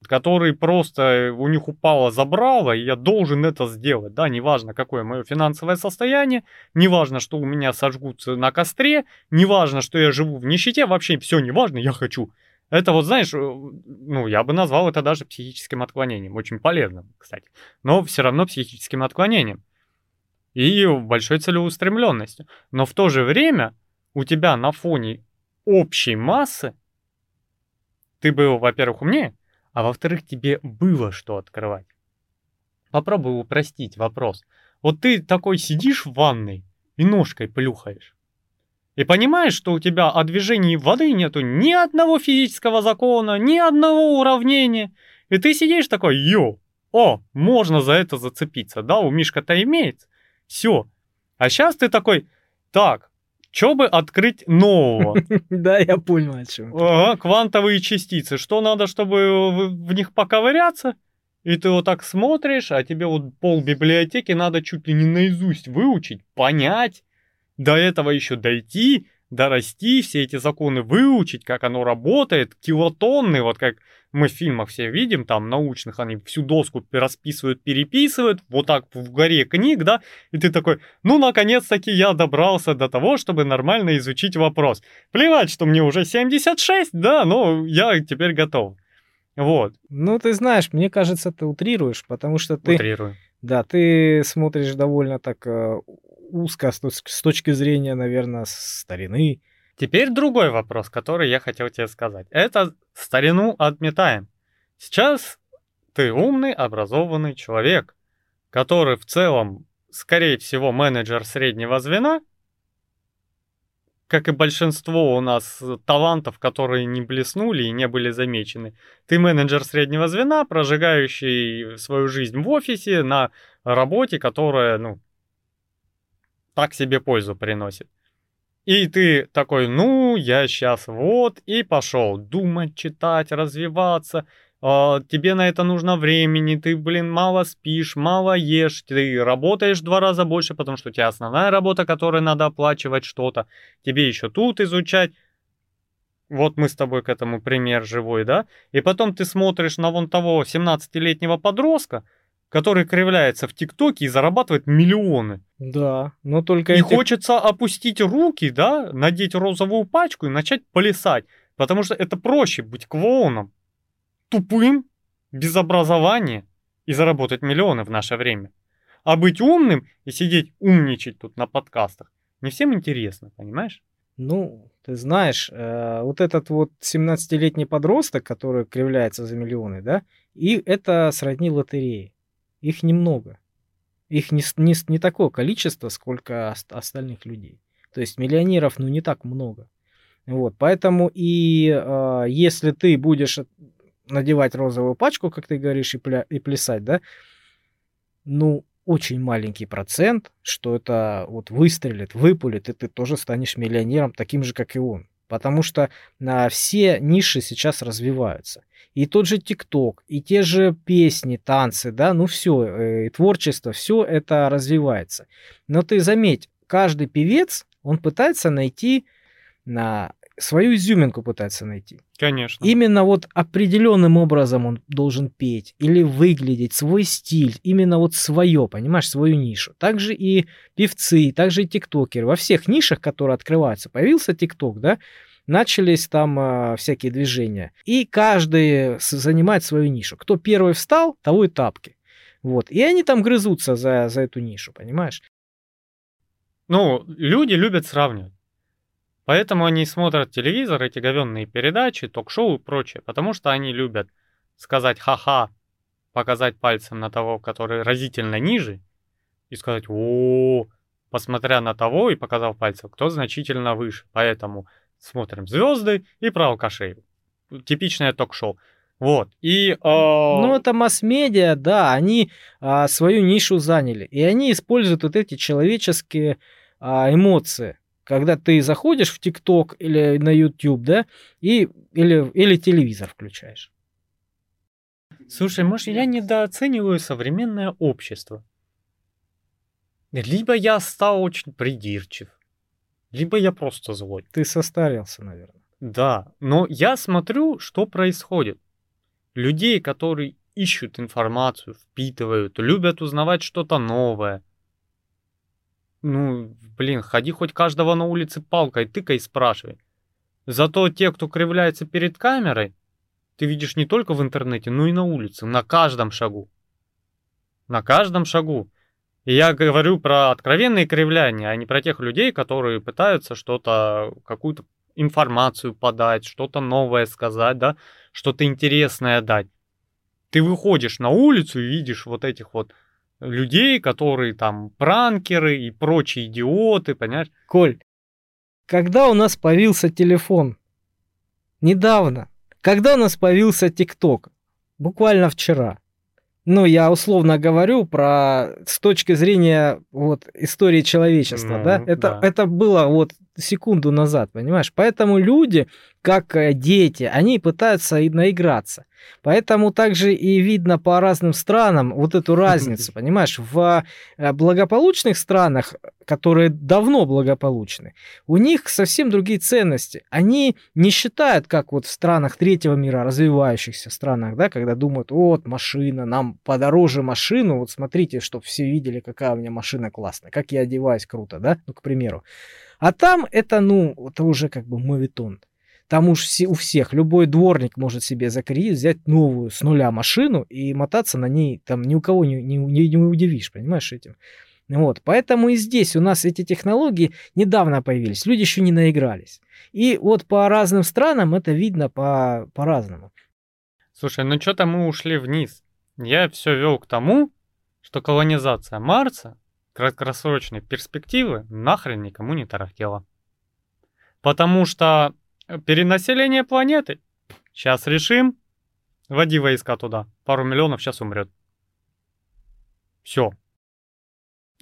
которые просто у них упало забрало, и я должен это сделать, да, неважно, какое мое финансовое состояние, неважно, что у меня сожгутся на костре, неважно, что я живу в нищете, вообще все неважно, я хочу. Это вот, знаешь, ну, я бы назвал это даже психическим отклонением, очень полезным, кстати, но все равно психическим отклонением и большой целеустремленностью. Но в то же время у тебя на фоне общей массы ты был, во-первых, умнее, а во-вторых, тебе было что открывать. Попробуй упростить вопрос. Вот ты такой сидишь в ванной и ножкой плюхаешь. И понимаешь, что у тебя о движении воды нету ни одного физического закона, ни одного уравнения. И ты сидишь такой, йо, о, можно за это зацепиться, да, у Мишка-то имеется. Все. А сейчас ты такой, так, что бы открыть нового? Да, я понял, о чем. Ага, квантовые частицы. Что надо, чтобы в них поковыряться? И ты вот так смотришь, а тебе вот пол библиотеки надо чуть ли не наизусть выучить, понять, до этого еще дойти, дорасти, все эти законы выучить, как оно работает, килотонны, вот как мы в фильмах все видим, там научных, они всю доску расписывают, переписывают, вот так в горе книг, да, и ты такой, ну, наконец-таки я добрался до того, чтобы нормально изучить вопрос. Плевать, что мне уже 76, да, но я теперь готов. Вот. Ну, ты знаешь, мне кажется, ты утрируешь, потому что ты... Утрирую. Да, ты смотришь довольно так э, узко с точки зрения, наверное, старины, Теперь другой вопрос, который я хотел тебе сказать. Это старину отметаем. Сейчас ты умный, образованный человек, который в целом, скорее всего, менеджер среднего звена, как и большинство у нас талантов, которые не блеснули и не были замечены. Ты менеджер среднего звена, прожигающий свою жизнь в офисе на работе, которая, ну, так себе пользу приносит. И ты такой, ну, я сейчас вот, и пошел думать, читать, развиваться. А, тебе на это нужно времени, ты, блин, мало спишь, мало ешь, ты работаешь два раза больше, потому что у тебя основная работа, которой надо оплачивать что-то. Тебе еще тут изучать. Вот мы с тобой к этому пример живой, да? И потом ты смотришь на вон того 17-летнего подростка, который кривляется в ТикТоке и зарабатывает миллионы. Да, но только... И эти... хочется опустить руки, да, надеть розовую пачку и начать плясать, потому что это проще быть клоуном, тупым, без образования и заработать миллионы в наше время. А быть умным и сидеть умничать тут на подкастах не всем интересно, понимаешь? Ну, ты знаешь, э, вот этот вот 17-летний подросток, который кривляется за миллионы, да, и это сродни лотереи. Их немного. Их не, не, не такое количество, сколько остальных людей. То есть миллионеров, ну, не так много. Вот, поэтому и э, если ты будешь надевать розовую пачку, как ты говоришь, и, пля, и плясать, да, ну, очень маленький процент, что это вот выстрелит, выпулит, и ты тоже станешь миллионером, таким же, как и он. Потому что на все ниши сейчас развиваются. И тот же ТикТок, и те же песни, танцы, да, ну все, э, и творчество, все это развивается. Но ты заметь, каждый певец, он пытается найти на свою изюминку пытается найти. Конечно. Именно вот определенным образом он должен петь или выглядеть, свой стиль, именно вот свое, понимаешь, свою нишу. Также и певцы, также и тиктокеры. Во всех нишах, которые открываются, появился тикток, да, начались там э, всякие движения. И каждый занимает свою нишу. Кто первый встал, того и тапки. Вот. И они там грызутся за, за эту нишу, понимаешь? Ну, люди любят сравнивать. Поэтому они смотрят телевизор, эти говенные передачи, ток-шоу и прочее, потому что они любят сказать ха-ха, показать пальцем на того, который разительно ниже, и сказать о, посмотря на того и показав пальцем, кто значительно выше. Поэтому смотрим звезды и про алкашей. Типичное ток-шоу. Вот. И, э... Ну, это масс-медиа, да, они э, свою нишу заняли. И они используют вот эти человеческие э, эмоции когда ты заходишь в ТикТок или на YouTube, да, и, или, или телевизор включаешь. Слушай, может, я недооцениваю современное общество? Либо я стал очень придирчив, либо я просто злой. Ты состарился, наверное. Да, но я смотрю, что происходит. Людей, которые ищут информацию, впитывают, любят узнавать что-то новое – ну, блин, ходи хоть каждого на улице палкой тыкай и спрашивай. Зато те, кто кривляется перед камерой, ты видишь не только в интернете, но и на улице, на каждом шагу. На каждом шагу. И я говорю про откровенные кривляния, а не про тех людей, которые пытаются что-то, какую-то информацию подать, что-то новое сказать, да, что-то интересное дать. Ты выходишь на улицу и видишь вот этих вот людей, которые там пранкеры и прочие идиоты, понимаешь? Коль, когда у нас появился телефон? Недавно. Когда у нас появился ТикТок? Буквально вчера. Ну, я условно говорю про с точки зрения вот истории человечества, ну, да? Это, да. это было вот секунду назад, понимаешь? Поэтому люди, как э, дети, они пытаются и наиграться. Поэтому также и видно по разным странам вот эту разницу, понимаешь? В э, благополучных странах, которые давно благополучны, у них совсем другие ценности. Они не считают, как вот в странах третьего мира, развивающихся странах, да, когда думают, вот машина, нам подороже машину, вот смотрите, чтобы все видели, какая у меня машина классная, как я одеваюсь круто, да, ну, к примеру. А там это, ну, это уже как бы мовитон. Там уж все, у всех, любой дворник может себе за кредит взять новую с нуля машину и мотаться на ней, там ни у кого не, не, не, не удивишь, понимаешь, этим. Вот, поэтому и здесь у нас эти технологии недавно появились, люди еще не наигрались. И вот по разным странам это видно по, по-разному. Слушай, ну что-то мы ушли вниз. Я все вел к тому, что колонизация Марса краткосрочной перспективы нахрен никому не тарахтела. Потому что перенаселение планеты. Сейчас решим. Води войска туда. Пару миллионов сейчас умрет. Все.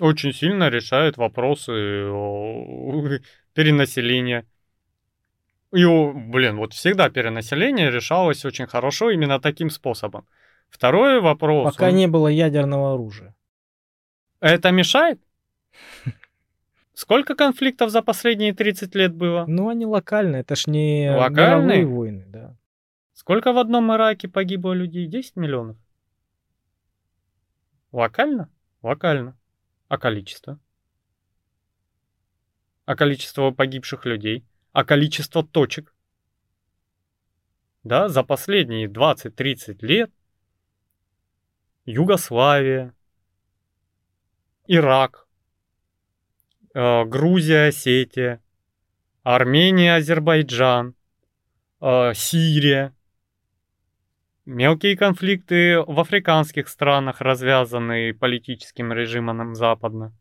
Очень сильно решает вопросы перенаселения. И, блин, вот всегда перенаселение решалось очень хорошо именно таким способом. Второй вопрос. Пока он... не было ядерного оружия. Это мешает? Сколько конфликтов за последние 30 лет было? Ну, они локальные, это ж не Локальные? войны, да. Сколько в одном Ираке погибло людей? 10 миллионов? Локально? Локально. А количество? А количество погибших людей? А количество точек? Да, за последние 20-30 лет Югославия, Ирак, э, Грузия, Осетия, Армения, Азербайджан, э, Сирия. Мелкие конфликты в африканских странах, развязанные политическим режимом западно.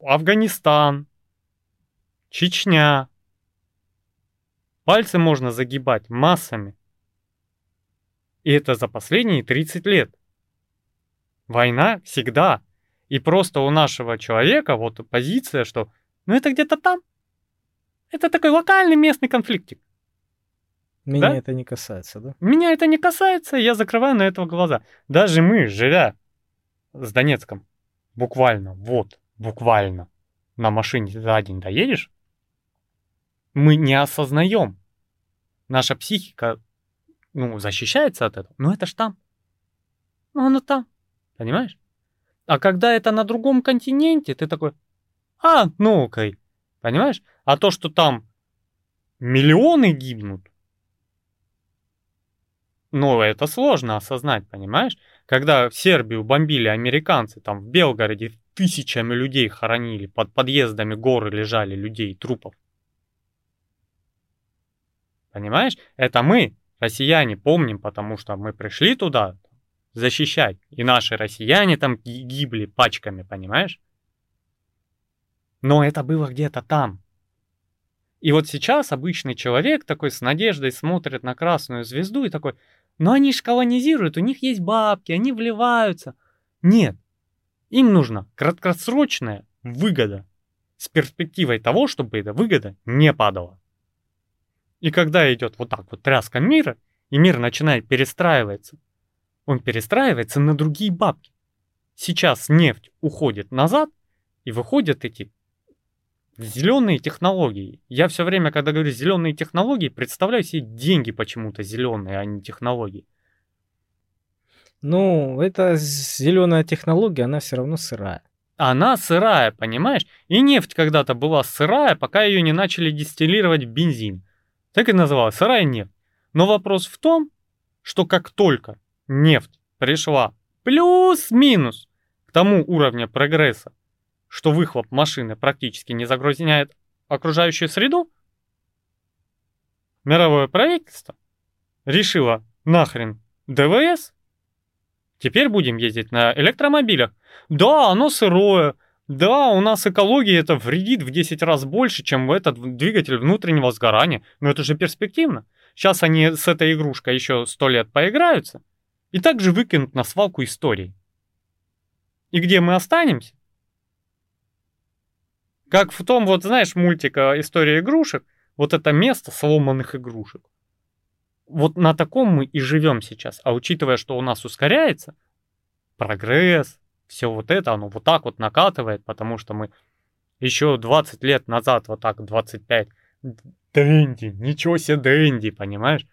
Афганистан, Чечня. Пальцы можно загибать массами. И это за последние 30 лет. Война всегда. И просто у нашего человека вот позиция, что ну это где-то там. Это такой локальный местный конфликтик. Меня да? это не касается, да? Меня это не касается, я закрываю на этого глаза. Даже мы, живя с Донецком, буквально, вот, буквально, на машине за день доедешь, мы не осознаем. Наша психика, ну, защищается от этого. Но это ж там. Ну, оно там. Понимаешь? А когда это на другом континенте, ты такой, а, ну окей. Понимаешь? А то, что там миллионы гибнут, ну, это сложно осознать, понимаешь? Когда в Сербию бомбили американцы, там в Белгороде тысячами людей хоронили, под подъездами горы лежали людей, трупов. Понимаешь? Это мы, россияне, помним, потому что мы пришли туда защищать. И наши россияне там гибли пачками, понимаешь? Но это было где-то там. И вот сейчас обычный человек такой с надеждой смотрит на красную звезду и такой, но они же колонизируют, у них есть бабки, они вливаются. Нет, им нужна краткосрочная выгода с перспективой того, чтобы эта выгода не падала. И когда идет вот так вот тряска мира, и мир начинает перестраиваться, он перестраивается на другие бабки. Сейчас нефть уходит назад, и выходят эти зеленые технологии. Я все время, когда говорю зеленые технологии, представляю себе деньги почему-то зеленые, а не технологии. Ну, эта зеленая технология, она все равно сырая. Она сырая, понимаешь? И нефть когда-то была сырая, пока ее не начали дистиллировать в бензин. Так и называлась, сырая нефть. Но вопрос в том, что как только нефть пришла плюс-минус к тому уровню прогресса, что выхлоп машины практически не загрязняет окружающую среду, мировое правительство решило нахрен ДВС, теперь будем ездить на электромобилях. Да, оно сырое, да, у нас экология это вредит в 10 раз больше, чем этот двигатель внутреннего сгорания. Но это же перспективно. Сейчас они с этой игрушкой еще сто лет поиграются и также выкинут на свалку истории. И где мы останемся? Как в том, вот знаешь, мультика «История игрушек», вот это место сломанных игрушек. Вот на таком мы и живем сейчас. А учитывая, что у нас ускоряется прогресс, все вот это, оно вот так вот накатывает, потому что мы еще 20 лет назад, вот так, 25, Дэнди, ничего себе Дэнди, понимаешь?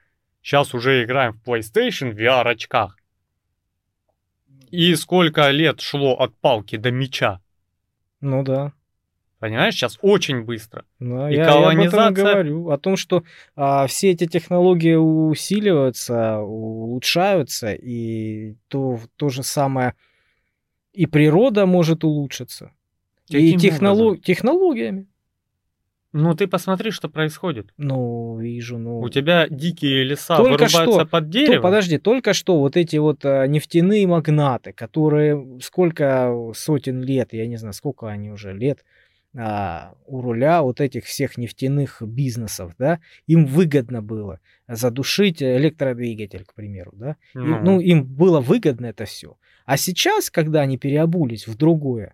Сейчас уже играем в PlayStation в VR-очках. И сколько лет шло от палки до меча? Ну да. Понимаешь, сейчас очень быстро. Ну, и я, колонизация... я об этом говорю, о том, что а, все эти технологии усиливаются, улучшаются, и то, то же самое и природа может улучшиться. Каким и технолог... технологиями. Ну, ты посмотри, что происходит. Ну, вижу, ну... У тебя дикие леса только вырубаются что, под дерево. То, подожди, только что вот эти вот а, нефтяные магнаты, которые сколько сотен лет, я не знаю, сколько они уже лет, а, у руля вот этих всех нефтяных бизнесов, да, им выгодно было задушить электродвигатель, к примеру, да, ну, ну им было выгодно это все. А сейчас, когда они переобулись в другое,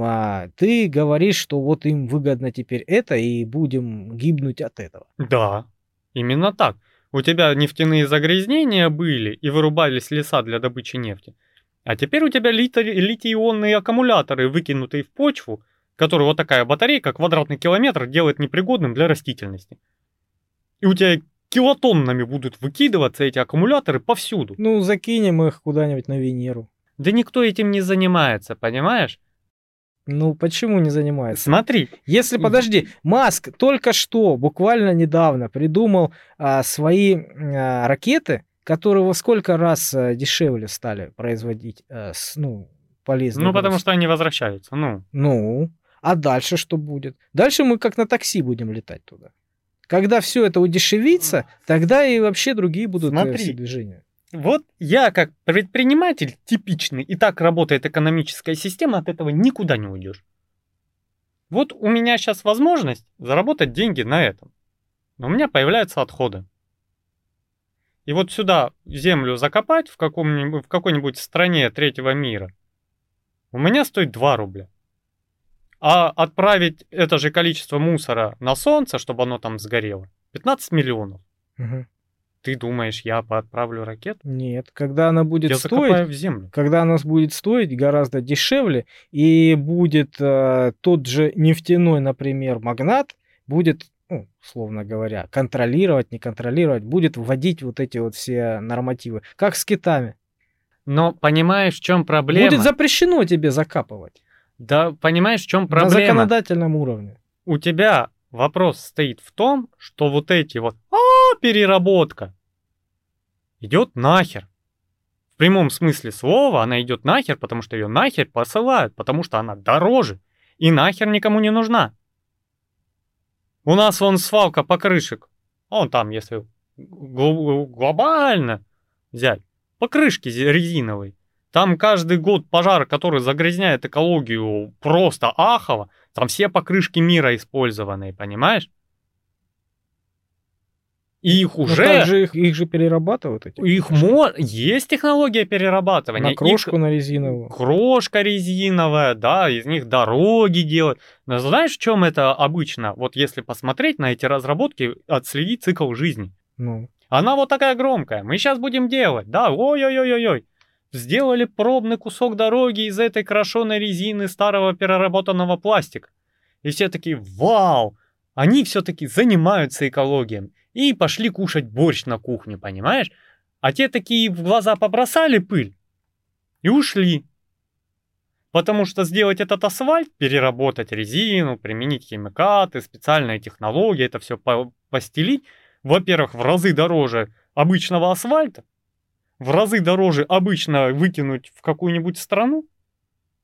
а, ты говоришь, что вот им выгодно теперь это, и будем гибнуть от этого. Да, именно так. У тебя нефтяные загрязнения были, и вырубались леса для добычи нефти. А теперь у тебя литий-ионные аккумуляторы, выкинутые в почву, который вот такая батарейка, квадратный километр, делает непригодным для растительности. И у тебя килотоннами будут выкидываться эти аккумуляторы повсюду. Ну, закинем их куда-нибудь на Венеру. Да никто этим не занимается, понимаешь? Ну, почему не занимается? Смотри. Если, подожди, Маск только что, буквально недавно, придумал а, свои а, ракеты, которые во сколько раз а, дешевле стали производить, а, с, ну, полезный. Ну, потому что они возвращаются, ну. Ну, а дальше что будет? Дальше мы как на такси будем летать туда. Когда все это удешевится, тогда и вообще другие будут э, Смотри, движения. Вот я как предприниматель типичный, и так работает экономическая система, от этого никуда не уйдешь. Вот у меня сейчас возможность заработать деньги на этом. Но у меня появляются отходы. И вот сюда землю закопать в, каком-нибудь, в какой-нибудь стране третьего мира у меня стоит 2 рубля. А отправить это же количество мусора на солнце, чтобы оно там сгорело, 15 миллионов. Угу. Ты думаешь, я отправлю ракету? Нет, когда она будет я стоить, в землю. когда она будет стоить гораздо дешевле и будет э, тот же нефтяной, например, магнат будет, ну, словно говоря, контролировать, не контролировать, будет вводить вот эти вот все нормативы, как с китами. Но понимаешь, в чем проблема? Будет запрещено тебе закапывать. Да, понимаешь, в чем проблема? На законодательном уровне. У тебя вопрос стоит в том, что вот эти вот а, переработка идет нахер. В прямом смысле слова она идет нахер, потому что ее нахер посылают, потому что она дороже и нахер никому не нужна. У нас вон свалка покрышек. Он там, если глобально взять, покрышки резиновые. Там каждый год пожар, который загрязняет экологию просто ахово. Там все покрышки мира использованные, понимаешь? И их уже... Но также их, их же перерабатывают эти. Их мо... Есть технология перерабатывания. На крошку их... на резиновую. Крошка резиновая, да, из них дороги делают. Но знаешь, в чем это обычно? Вот если посмотреть на эти разработки, отследить цикл жизни. Ну. Она вот такая громкая. Мы сейчас будем делать, да, ой-ой-ой-ой-ой. Сделали пробный кусок дороги из этой крошеной резины старого переработанного пластика. И все такие, вау, они все-таки занимаются экологией. И пошли кушать борщ на кухне, понимаешь? А те такие в глаза побросали пыль и ушли. Потому что сделать этот асфальт, переработать резину, применить химикаты, специальные технологии, это все постелить, во-первых, в разы дороже обычного асфальта, в разы дороже обычно выкинуть в какую-нибудь страну,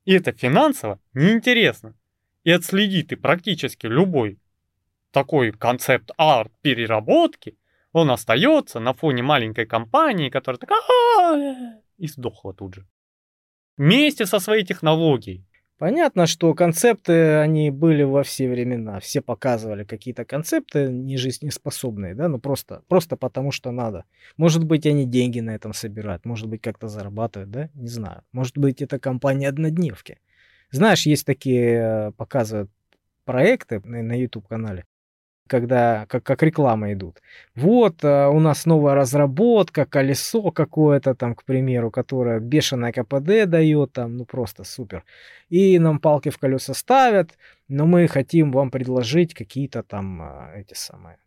и это финансово неинтересно. И отследить ты практически любой такой концепт-арт переработки, он остается на фоне маленькой компании, которая такая и сдохла тут же. Вместе со своей технологией. Понятно, что концепты, они были во все времена. Все показывали какие-то концепты не жизнеспособные, да, ну просто, просто потому что надо. Может быть, они деньги на этом собирают, может быть, как-то зарабатывают, да, не знаю. Может быть, это компания однодневки. Знаешь, есть такие, э, показывают проекты на YouTube-канале, когда как, как реклама идут. Вот а, у нас новая разработка, колесо какое-то там, к примеру, которое бешеное КПД дает, там, ну просто супер. И нам палки в колеса ставят, но мы хотим вам предложить какие-то там а, эти самые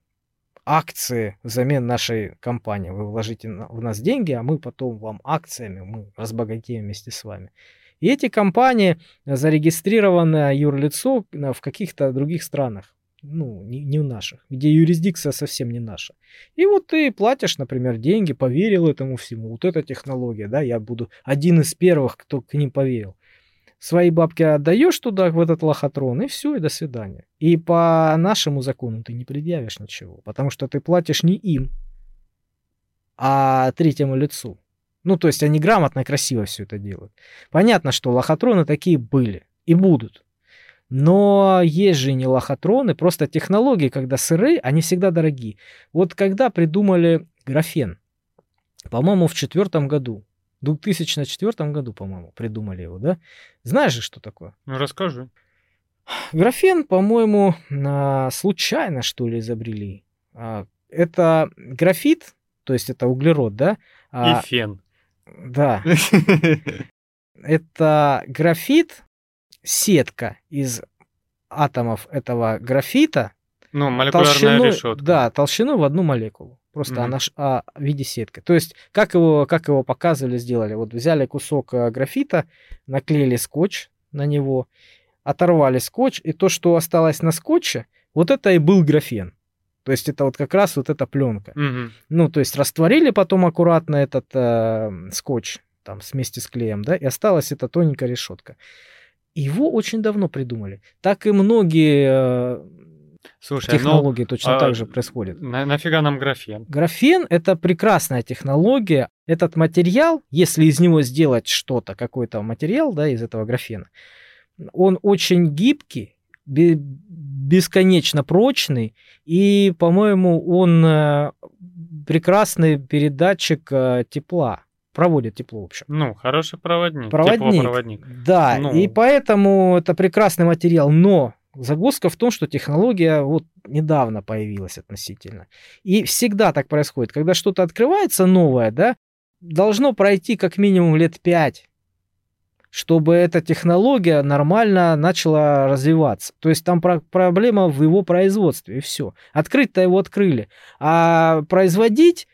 акции взамен нашей компании. Вы вложите в нас деньги, а мы потом вам акциями, мы разбогатеем вместе с вами. И эти компании зарегистрированы юрлицо в каких-то других странах ну, не, не в наших, где юрисдикция совсем не наша. И вот ты платишь, например, деньги, поверил этому всему, вот эта технология, да, я буду один из первых, кто к ним поверил. Свои бабки отдаешь туда, в этот лохотрон, и все, и до свидания. И по нашему закону ты не предъявишь ничего, потому что ты платишь не им, а третьему лицу. Ну, то есть они грамотно, красиво все это делают. Понятно, что лохотроны такие были и будут. Но есть же не лохотроны, просто технологии, когда сыры, они всегда дорогие. Вот когда придумали графен, по-моему, в четвертом году, в 2004 году, по-моему, придумали его, да? Знаешь же, что такое? Ну, расскажи. Графен, по-моему, а, случайно, что ли, изобрели. А, это графит, то есть это углерод, да? А И фен. Да. Это графит, сетка из атомов этого графита. Ну, молекулярная толщину, решетка. Да, толщину в одну молекулу. Просто mm-hmm. она а, в виде сетки. То есть, как его, как его показывали, сделали. Вот взяли кусок э, графита, наклеили скотч на него, оторвали скотч, и то, что осталось на скотче, вот это и был графен. То есть это вот как раз вот эта пленка. Mm-hmm. Ну, то есть растворили потом аккуратно этот э, скотч, там вместе с клеем, да, и осталась эта тоненькая решетка. Его очень давно придумали. Так и многие э, Слушай, ну, технологии но, точно а, так же происходят. На, нафига нам графен? Графен это прекрасная технология. Этот материал, если из него сделать что-то, какой-то материал, да, из этого графена, он очень гибкий, бесконечно прочный, и, по-моему, он э, прекрасный передатчик э, тепла проводит тепло, в общем. Ну, хороший проводник. Проводник. Теплопроводник. Да, ну... и поэтому это прекрасный материал, но загвоздка в том, что технология вот недавно появилась относительно. И всегда так происходит. Когда что-то открывается новое, да, должно пройти как минимум лет пять чтобы эта технология нормально начала развиваться. То есть там про- проблема в его производстве, и все. Открыть-то его открыли. А производить,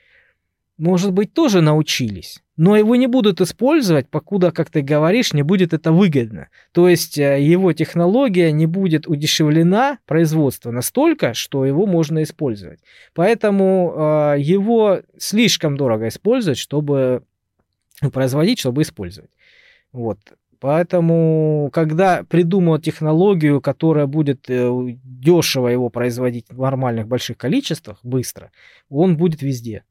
может быть, тоже научились. Но его не будут использовать, покуда, как ты говоришь, не будет это выгодно. То есть э, его технология не будет удешевлена, производство настолько, что его можно использовать. Поэтому э, его слишком дорого использовать, чтобы производить, чтобы использовать. Вот. Поэтому, когда придумал технологию, которая будет э, дешево его производить в нормальных больших количествах, быстро, он будет везде.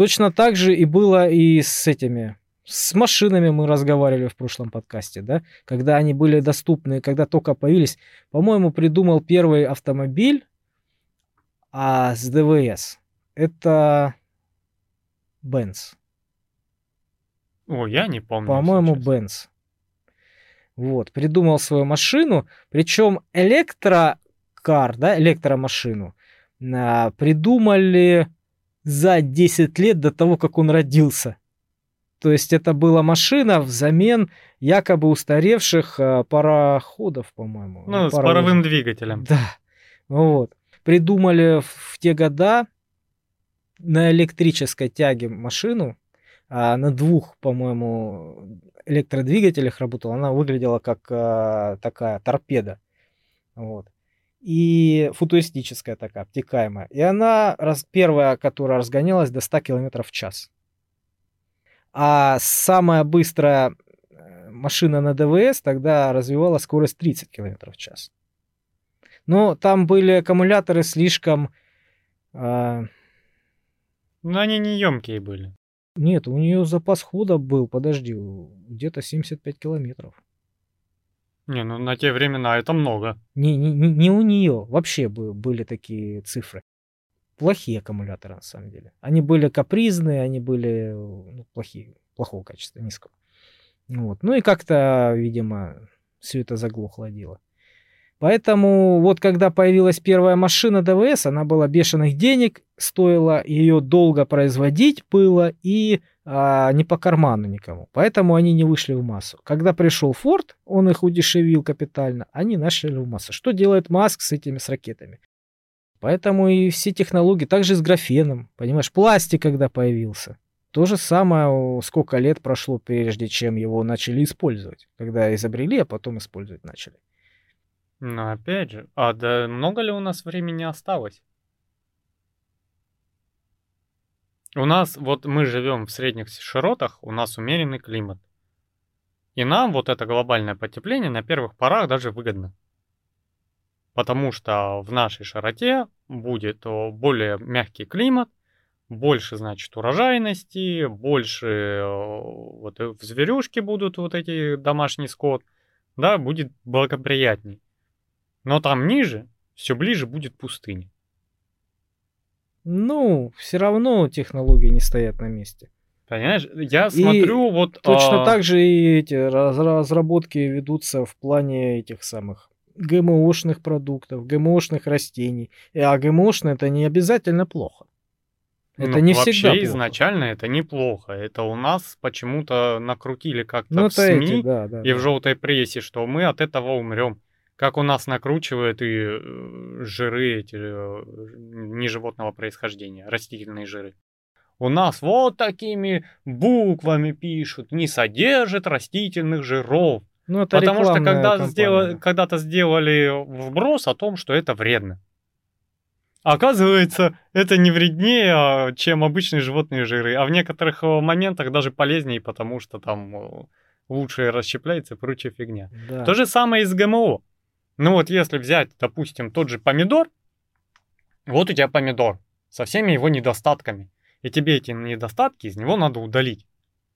Точно так же и было и с этими, с машинами мы разговаривали в прошлом подкасте, да, когда они были доступны, когда только появились. По-моему, придумал первый автомобиль а с ДВС. Это Benz. О, я не помню. По-моему, Benz. Вот, придумал свою машину, причем электрокар, да, электромашину, а, придумали за 10 лет до того, как он родился. То есть это была машина взамен якобы устаревших а, пароходов, по-моему. Ну, с паровым двигателем. Да. Вот. Придумали в те года на электрической тяге машину, а на двух, по-моему, электродвигателях работала. Она выглядела как а, такая торпеда. Вот. И футуристическая такая, обтекаемая. И она раз, первая, которая разгонялась до 100 км в час. А самая быстрая э, машина на ДВС тогда развивала скорость 30 км в час. Но там были аккумуляторы слишком... Э... Ну, они не емкие были. Нет, у нее запас хода был, подожди, где-то 75 километров. Не, ну на те времена это много. Не, не, не у нее. Вообще были такие цифры. Плохие аккумуляторы, на самом деле. Они были капризные, они были ну, плохие, плохого качества, низкого. Вот. Ну и как-то, видимо, все это заглохло дело. Поэтому вот когда появилась первая машина ДВС, она была бешеных денег, стоила ее долго производить было и а, не по карману никому. Поэтому они не вышли в массу. Когда пришел Форд, он их удешевил капитально, они начали в массу. Что делает Маск с этими с ракетами? Поэтому и все технологии, также с графеном, понимаешь, пластик когда появился. То же самое, сколько лет прошло, прежде чем его начали использовать. Когда изобрели, а потом использовать начали. Ну, опять же, а да много ли у нас времени осталось? У нас, вот мы живем в средних широтах, у нас умеренный климат. И нам вот это глобальное потепление на первых порах даже выгодно. Потому что в нашей широте будет более мягкий климат, больше, значит, урожайности, больше вот в зверюшки будут вот эти домашний скот, да, будет благоприятней. Но там ниже, все ближе будет пустыня. Ну, все равно технологии не стоят на месте. Понимаешь, я смотрю и вот... Точно а... так же и эти разработки ведутся в плане этих самых ГМОшных продуктов, ГМОшных растений. А ГМОшные это не обязательно плохо. Это ну, не вообще всегда плохо. изначально это неплохо. Это у нас почему-то накрутили как-то ну, в СМИ эти, да, да, и да. в желтой прессе, что мы от этого умрем как у нас накручивают и э, жиры эти э, не животного происхождения, растительные жиры. У нас вот такими буквами пишут, не содержит растительных жиров. Ну, это Потому что когда сделали, когда-то сделали вброс о том, что это вредно. Оказывается, это не вреднее, а, чем обычные животные жиры, а в некоторых э, моментах даже полезнее, потому что там лучше расщепляется и прочая фигня. Да. То же самое и с ГМО. Ну вот если взять, допустим, тот же помидор, вот у тебя помидор со всеми его недостатками, и тебе эти недостатки из него надо удалить.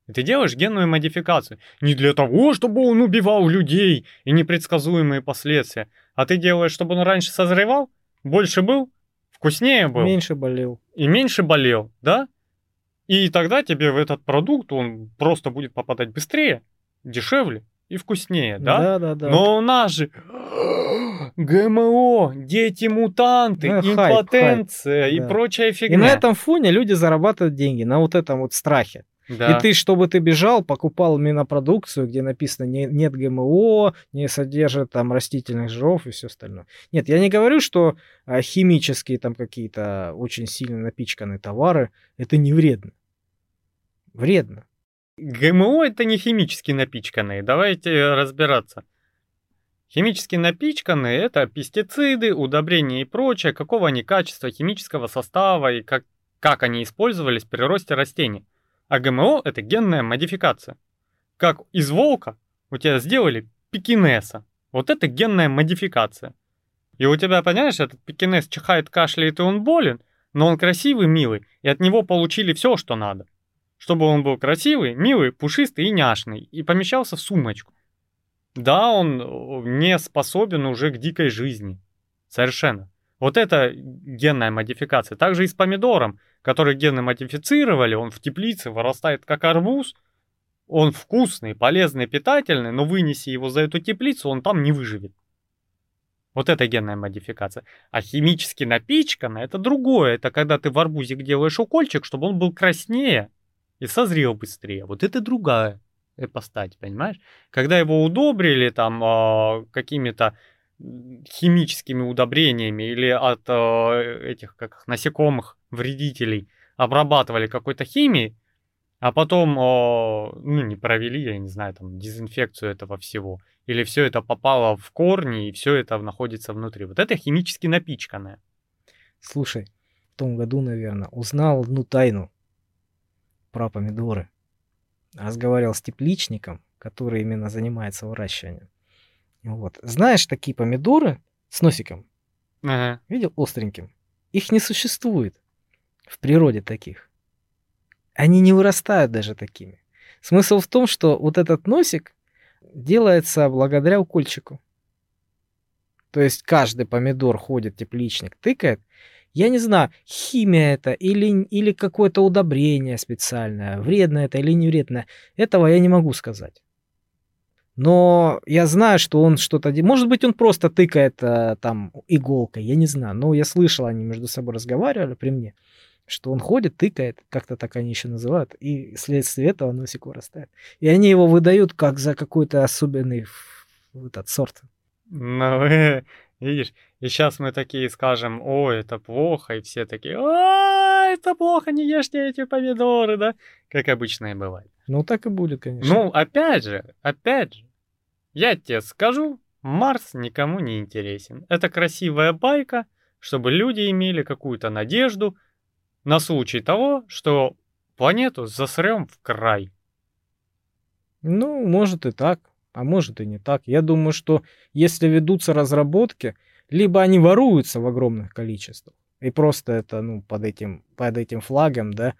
И ты делаешь генную модификацию не для того, чтобы он убивал людей и непредсказуемые последствия, а ты делаешь, чтобы он раньше созревал, больше был, вкуснее был. Меньше болел. И меньше болел, да? И тогда тебе в этот продукт он просто будет попадать быстрее, дешевле и вкуснее, да? Да, да, да. Но у нас же ГМО, дети-мутанты, ну, импотенция хайп, хайп, и да. прочая фигня. И на этом фоне люди зарабатывают деньги, на вот этом вот страхе. Да. И ты, чтобы ты бежал, покупал минопродукцию, где написано не, нет ГМО, не содержит там растительных жиров и все остальное. Нет, я не говорю, что а, химические там какие-то очень сильно напичканные товары, это не вредно. Вредно. ГМО это не химически напичканные, давайте разбираться. Химически напичканные это пестициды, удобрения и прочее, какого они качества, химического состава и как, как они использовались при росте растений. А ГМО это генная модификация. Как из волка у тебя сделали пекинеса. Вот это генная модификация. И у тебя, понимаешь, этот пекинес чихает, кашляет, и он болен, но он красивый, милый, и от него получили все, что надо. Чтобы он был красивый, милый, пушистый и няшный, и помещался в сумочку. Да, он э, не способен уже к дикой жизни. Совершенно. Вот это генная модификация. Также и с помидором, который генно модифицировали, он в теплице вырастает как арбуз, он вкусный, полезный, питательный, но вынеси его за эту теплицу, он там не выживет. Вот это генная модификация. А химически напичкано это другое. Это когда ты в арбузик делаешь укольчик, чтобы он был краснее и созрел быстрее. Вот это другая ипостать, понимаешь? Когда его удобрили там э, какими-то химическими удобрениями или от э, этих как насекомых вредителей обрабатывали какой-то химией, а потом, э, ну, не провели, я не знаю, там, дезинфекцию этого всего, или все это попало в корни, и все это находится внутри. Вот это химически напичканное. Слушай, в том году, наверное, узнал одну тайну про помидоры. Разговаривал с тепличником, который именно занимается выращиванием. Вот. Знаешь, такие помидоры с носиком? Ага. Видел остреньким? Их не существует в природе таких. Они не вырастают даже такими. Смысл в том, что вот этот носик делается благодаря укольчику. То есть каждый помидор ходит, тепличник тыкает. Я не знаю, химия это или, или какое-то удобрение специальное, вредно это или не вредно. Этого я не могу сказать. Но я знаю, что он что-то... Может быть, он просто тыкает а, там иголкой, я не знаю. Но я слышал, они между собой разговаривали при мне, что он ходит, тыкает, как-то так они еще называют, и вследствие этого носик вырастает. И они его выдают как за какой-то особенный этот сорт. Ну, видишь, и сейчас мы такие скажем, о, это плохо, и все такие, а, это плохо, не ешьте эти помидоры, да? Как обычно и бывает. Ну, так и будет, конечно. Ну, опять же, опять же, я тебе скажу, Марс никому не интересен. Это красивая байка, чтобы люди имели какую-то надежду на случай того, что планету засрем в край. Ну, может и так, а может и не так. Я думаю, что если ведутся разработки, либо они воруются в огромных количествах, и просто это, ну, под этим, под этим флагом, да,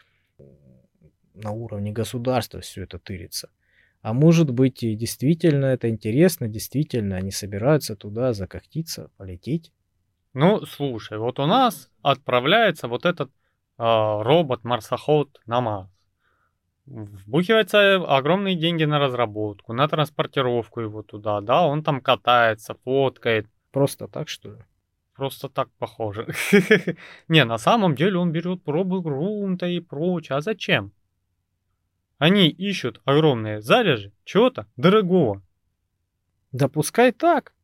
на уровне государства все это тырится. А может быть и действительно это интересно, действительно они собираются туда закохтиться, полететь. Ну, слушай, вот у нас отправляется вот этот э, робот-марсоход на Марс. Вбухиваются огромные деньги на разработку, на транспортировку его туда, да, он там катается, фоткает. Просто так, что ли? Просто так похоже. Не, на самом деле он берет пробы грунта и прочее. А зачем? Они ищут огромные залежи чего-то дорогого. Да пускай так.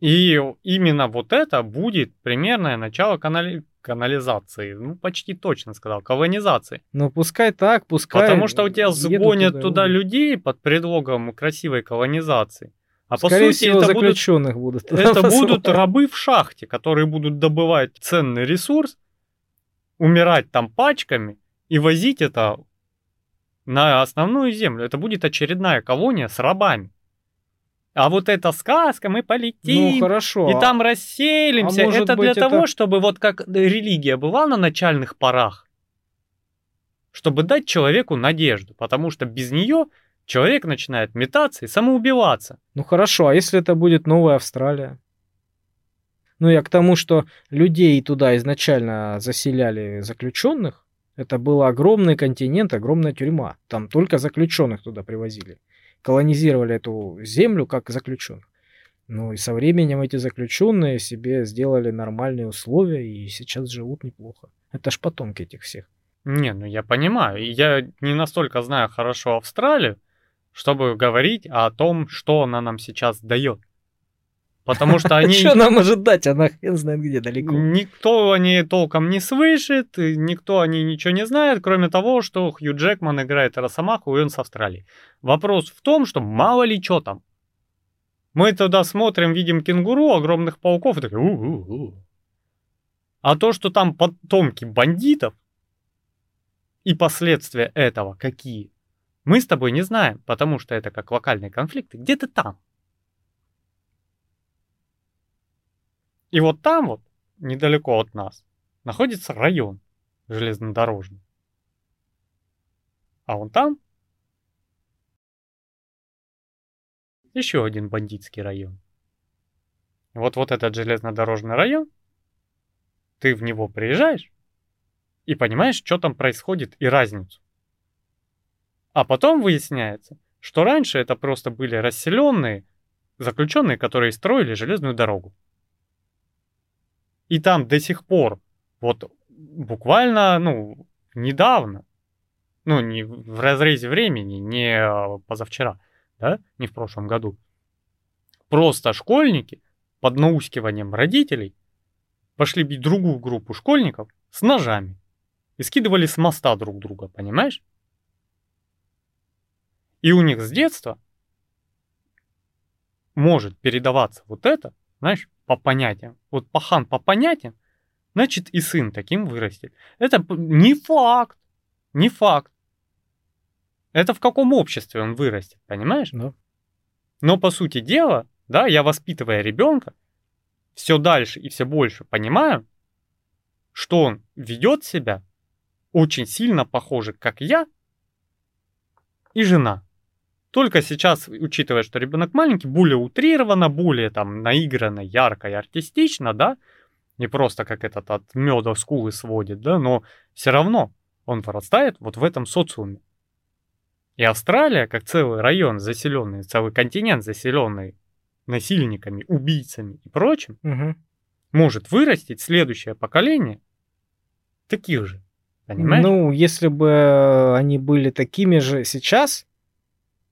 И именно вот это будет примерное начало канали... канализации. Ну, почти точно сказал, колонизации. Ну, пускай так, пускай. Потому что у тебя сгонят туда, туда людей под предлогом красивой колонизации. А Скорее по сути, всего, это заключенных будут. будут это будут рабы в шахте, которые будут добывать ценный ресурс, умирать там пачками и возить это на основную землю. Это будет очередная колония с рабами. А вот эта сказка, мы полетим, ну, хорошо. и там расселимся. А это для это... того, чтобы вот как религия была на начальных порах, чтобы дать человеку надежду, потому что без нее человек начинает метаться и самоубиваться. Ну хорошо, а если это будет новая Австралия? Ну я к тому, что людей туда изначально заселяли заключенных, это был огромный континент, огромная тюрьма. Там только заключенных туда привозили колонизировали эту землю как заключенных. Ну и со временем эти заключенные себе сделали нормальные условия и сейчас живут неплохо. Это ж потомки этих всех. Не, ну я понимаю. Я не настолько знаю хорошо Австралию, чтобы говорить о том, что она нам сейчас дает. Потому что они... Что нам может дать? Она хрен знает где, далеко. Никто они толком не слышит, никто они ничего не знает, кроме того, что Хью Джекман играет Росомаху, и он с Австралии. Вопрос в том, что мало ли что там. Мы туда смотрим, видим кенгуру, огромных пауков, и такие у-у-у. А то, что там потомки бандитов, и последствия этого какие, мы с тобой не знаем, потому что это как локальные конфликты, где-то там. И вот там вот, недалеко от нас, находится район железнодорожный. А вон там еще один бандитский район. И вот вот этот железнодорожный район, ты в него приезжаешь и понимаешь, что там происходит и разницу. А потом выясняется, что раньше это просто были расселенные заключенные, которые строили железную дорогу. И там до сих пор, вот буквально, ну, недавно, ну, не в разрезе времени, не а, позавчера, да, не в прошлом году, просто школьники под наускиванием родителей пошли бить другую группу школьников с ножами и скидывали с моста друг друга, понимаешь? И у них с детства может передаваться вот это, знаешь, по понятиям. Вот пахан по понятиям, значит и сын таким вырастет. Это не факт, не факт. Это в каком обществе он вырастет, понимаешь? Да. Но по сути дела, да, я воспитывая ребенка, все дальше и все больше понимаю, что он ведет себя очень сильно похоже, как я и жена. Только сейчас, учитывая, что ребенок маленький, более утрированно, более там наигранно, ярко и артистично, да, не просто как этот от меда скулы сводит, да, но все равно он вырастает вот в этом социуме. И Австралия, как целый район заселенный, целый континент заселенный насильниками, убийцами и прочим, угу. может вырастить следующее поколение таких же. Понимаешь? Ну, если бы они были такими же сейчас,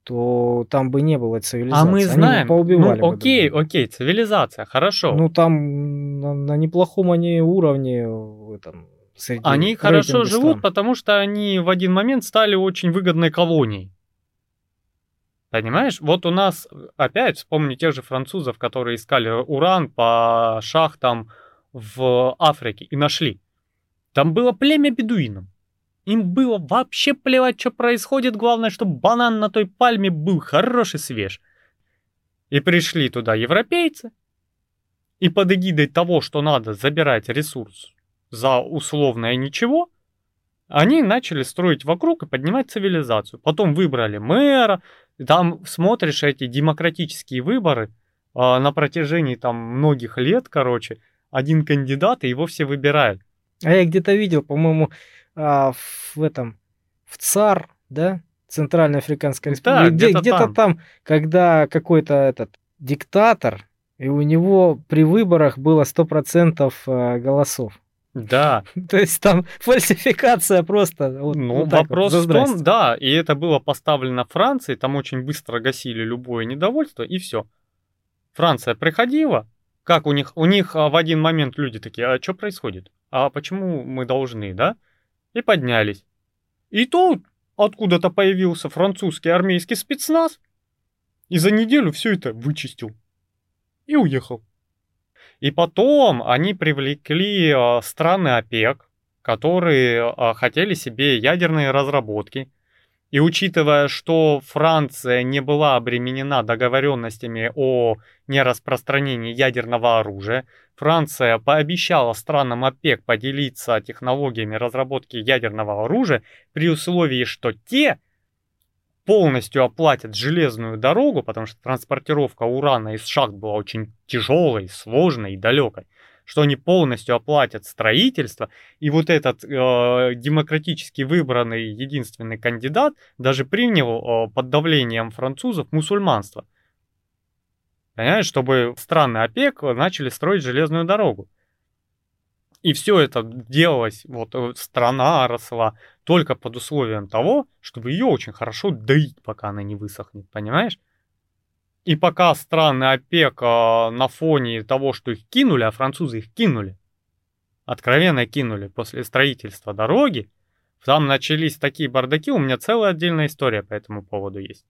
то там бы не было цивилизации. А мы знаем, они поубивали ну, окей, бы окей, цивилизация, хорошо. Ну там на, на неплохом они уровне этом среди Они хорошо живут, стран. потому что они в один момент стали очень выгодной колонией. Понимаешь? Вот у нас, опять вспомни тех же французов, которые искали уран по шахтам в Африке и нашли. Там было племя бедуинов. Им было вообще плевать, что происходит, главное, чтобы банан на той пальме был хороший свеж. И пришли туда европейцы, и под эгидой того, что надо забирать ресурс за условное ничего, они начали строить вокруг и поднимать цивилизацию. Потом выбрали мэра, там смотришь эти демократические выборы а, на протяжении там многих лет, короче, один кандидат, и его все выбирают. А я где-то видел, по-моему, а, в этом, в ЦАР, да, Центральная Африканская Республика, да, где, где-то, там. там, когда какой-то этот диктатор, и у него при выборах было 100% а, голосов. Да. То есть там фальсификация просто. Вот, ну, вот вопрос вот, в том, да, и это было поставлено Франции, там очень быстро гасили любое недовольство, и все. Франция приходила, как у них, у них а, в один момент люди такие, а что происходит? А почему мы должны, да? И поднялись. И тут откуда-то появился французский армейский спецназ И за неделю все это вычистил. И уехал. И потом они привлекли э, страны ОПЕК, которые э, хотели себе ядерные разработки. И учитывая, что Франция не была обременена договоренностями о нераспространении ядерного оружия, Франция пообещала странам ОПЕК поделиться технологиями разработки ядерного оружия при условии, что те полностью оплатят железную дорогу, потому что транспортировка урана из шахт была очень тяжелой, сложной и далекой что они полностью оплатят строительство, и вот этот э, демократически выбранный единственный кандидат даже принял э, под давлением французов мусульманство. Понимаешь, чтобы страны ОПЕК начали строить железную дорогу. И все это делалось, вот э, страна росла только под условием того, чтобы ее очень хорошо доить, пока она не высохнет, понимаешь? И пока страны ОПЕК на фоне того, что их кинули, а французы их кинули, откровенно кинули после строительства дороги, там начались такие бардаки, у меня целая отдельная история по этому поводу есть.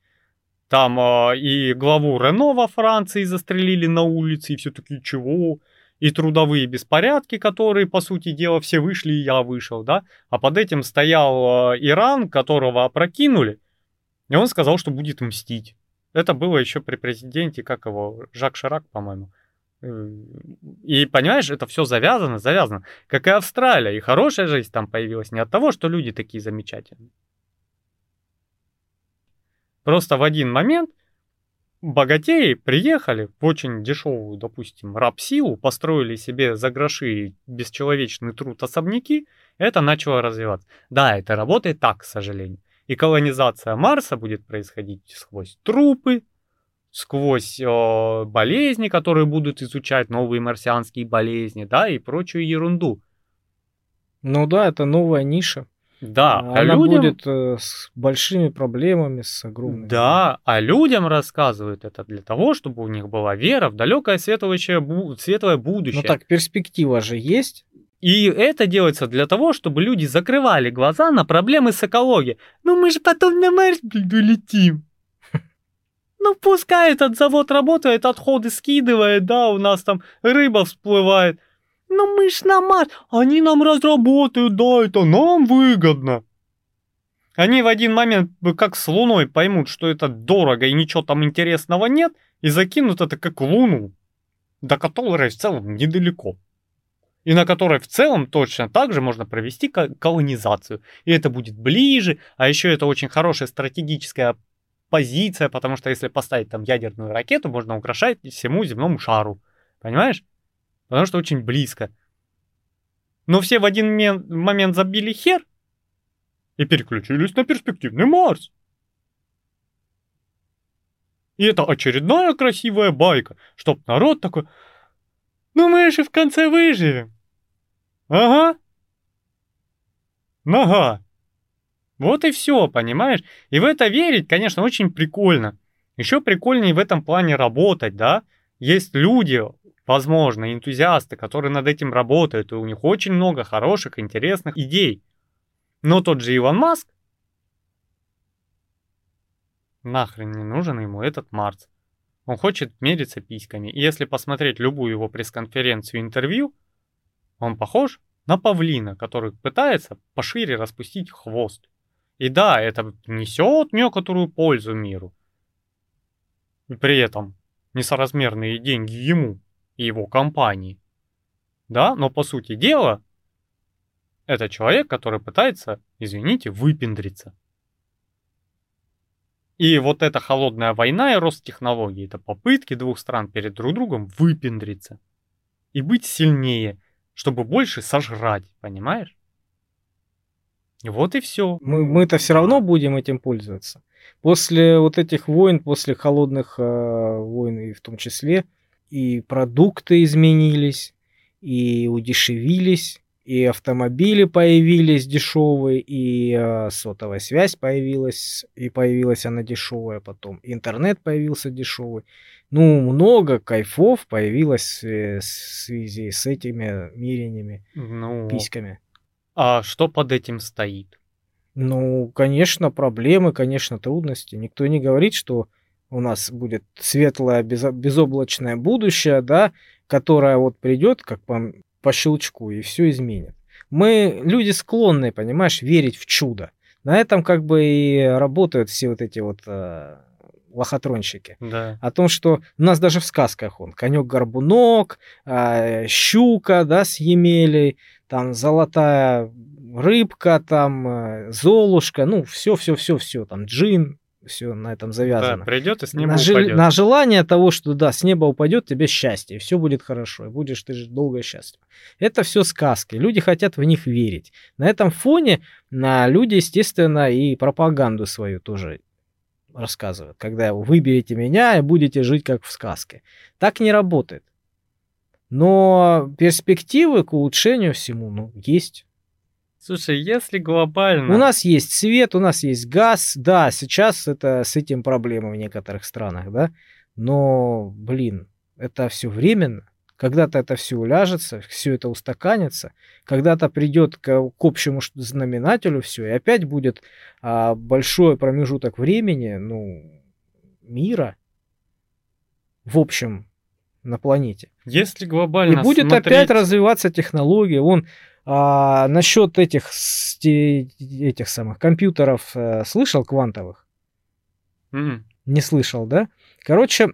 Там э, и главу Рено во Франции застрелили на улице, и все таки чего? И трудовые беспорядки, которые, по сути дела, все вышли, и я вышел, да? А под этим стоял э, Иран, которого опрокинули, и он сказал, что будет мстить. Это было еще при президенте, как его, Жак Ширак, по-моему. Э, и понимаешь, это все завязано, завязано. Как и Австралия. И хорошая жизнь там появилась не от того, что люди такие замечательные. Просто в один момент богатеи приехали в очень дешевую, допустим, рабсилу, построили себе за гроши бесчеловечный труд особняки, это начало развиваться. Да, это работает так, к сожалению. И колонизация Марса будет происходить сквозь трупы, сквозь э, болезни, которые будут изучать новые марсианские болезни, да, и прочую ерунду. Ну да, это новая ниша. Да, а она людям... будет э, с большими проблемами, с огромными. Да, а людям рассказывают это для того, чтобы у них была вера в далекое светлое, светлое будущее. Ну так, перспектива же есть. И это делается для того, чтобы люди закрывали глаза на проблемы с экологией. Ну мы же потом на Марс улетим. Ну пускай этот завод работает, отходы скидывает, да, у нас там рыба всплывает. Ну мы ж на Марс, они нам разработают, да, это нам выгодно. Они в один момент, как с Луной, поймут, что это дорого и ничего там интересного нет, и закинут это как Луну, до которой в целом недалеко и на которой в целом точно так же можно провести колонизацию. И это будет ближе, а еще это очень хорошая стратегическая позиция, потому что если поставить там ядерную ракету, можно украшать всему земному шару. Понимаешь? Потому что очень близко. Но все в один момент забили хер и переключились на перспективный Марс. И это очередная красивая байка, чтоб народ такой, ну мы же в конце выживем. Ага. Нога. Вот и все, понимаешь? И в это верить, конечно, очень прикольно. Еще прикольнее в этом плане работать, да? Есть люди, возможно, энтузиасты, которые над этим работают, и у них очень много хороших, интересных идей. Но тот же Илон Маск, нахрен не нужен ему этот Марс. Он хочет мериться письками. И если посмотреть любую его пресс-конференцию, интервью, он похож на павлина, который пытается пошире распустить хвост. И да, это несет некоторую пользу миру. И при этом несоразмерные деньги ему и его компании. Да, но по сути дела, это человек, который пытается, извините, выпендриться. И вот эта холодная война и рост технологий, это попытки двух стран перед друг другом выпендриться и быть сильнее, чтобы больше сожрать, понимаешь? Вот и все. Мы, мы-то все равно будем этим пользоваться. После вот этих войн, после холодных э, войн и в том числе, и продукты изменились, и удешевились, и автомобили появились дешевые, и э, сотовая связь появилась, и появилась она дешевая потом, интернет появился дешевый. Ну, много кайфов появилось э, в связи с этими мирениями, ну, письками. А что под этим стоит? Ну, конечно, проблемы, конечно, трудности. Никто не говорит, что у нас будет светлое безоблачное будущее, да, которое вот придет как по, по щелчку и все изменит. Мы люди склонны, понимаешь, верить в чудо. На этом как бы и работают все вот эти вот э, лохотронщики. Да. О том, что у нас даже в сказках он конек-горбунок, э, щука, да, с емелей, там золотая рыбка, там э, золушка, ну все, все, все, все, там джин, все на этом завязано. Да, придет и с неба на, упадет. на желание того, что да, с неба упадет тебе счастье, и все будет хорошо, и будешь ты жить долго счастлив. Это все сказки, люди хотят в них верить. На этом фоне на люди, естественно, и пропаганду свою тоже рассказывают, когда выберете меня и будете жить как в сказке. Так не работает. Но перспективы к улучшению всему, ну, есть. Слушай, если глобально... У нас есть свет, у нас есть газ. Да, сейчас это с этим проблемы в некоторых странах, да. Но, блин, это все временно. Когда-то это все уляжется, все это устаканится, когда-то придет к, к общему знаменателю все, и опять будет а, большой промежуток времени, ну, мира в общем на планете. Если глобально И будет смотреть... опять развиваться технология. Вон а, насчет этих, этих самых компьютеров а, слышал квантовых? Mm. Не слышал, да? Короче,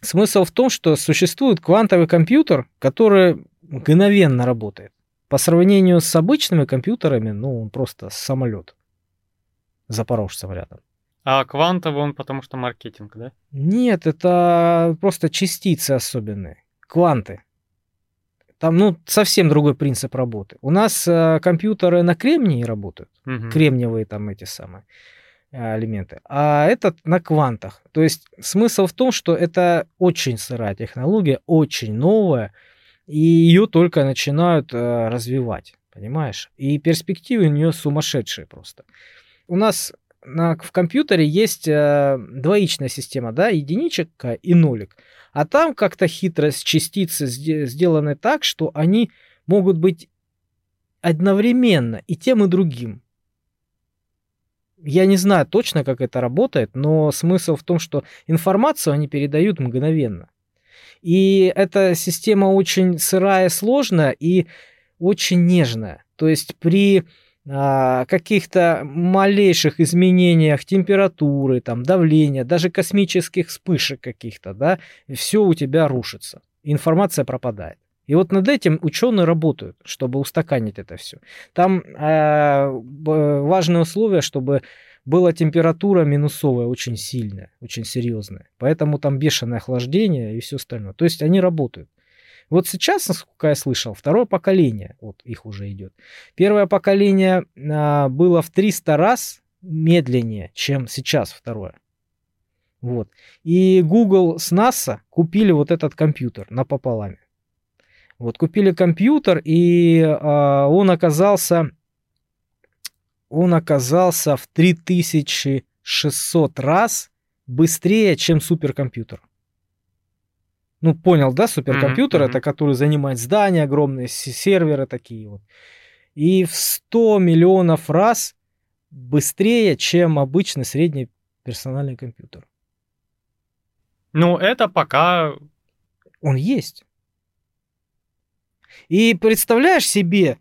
смысл в том, что существует квантовый компьютер, который мгновенно работает. По сравнению с обычными компьютерами, ну, он просто самолет. Запорожцем рядом. А квантовый он потому что маркетинг, да? Нет, это просто частицы особенные. Кванты. Там, ну, совсем другой принцип работы. У нас э, компьютеры на кремнии работают, угу. кремниевые там эти самые э, элементы, а этот на квантах. То есть смысл в том, что это очень сырая технология, очень новая, и ее только начинают э, развивать, понимаешь? И перспективы у нее сумасшедшие просто. У нас на, в компьютере есть э, двоичная система, да, единичка и нолик. А там как-то хитрость частицы сделаны так, что они могут быть одновременно и тем, и другим. Я не знаю точно, как это работает, но смысл в том, что информацию они передают мгновенно. И эта система очень сырая, сложная и очень нежная. То есть при каких-то малейших изменениях температуры, там, давления, даже космических вспышек каких-то, да, все у тебя рушится. Информация пропадает. И вот над этим ученые работают, чтобы устаканить это все. Там э, важное условие, чтобы была температура минусовая очень сильная, очень серьезная. Поэтому там бешеное охлаждение и все остальное. То есть они работают. Вот сейчас, насколько я слышал, второе поколение, вот их уже идет. Первое поколение а, было в 300 раз медленнее, чем сейчас второе. Вот. И Google с NASA купили вот этот компьютер напополам. Вот купили компьютер, и а, он оказался, он оказался в 3600 раз быстрее, чем суперкомпьютер. Ну, понял, да, суперкомпьютер, mm-hmm. это который занимает здания огромные, серверы такие вот. И в 100 миллионов раз быстрее, чем обычный средний персональный компьютер. Ну, это пока... Он есть. И представляешь себе,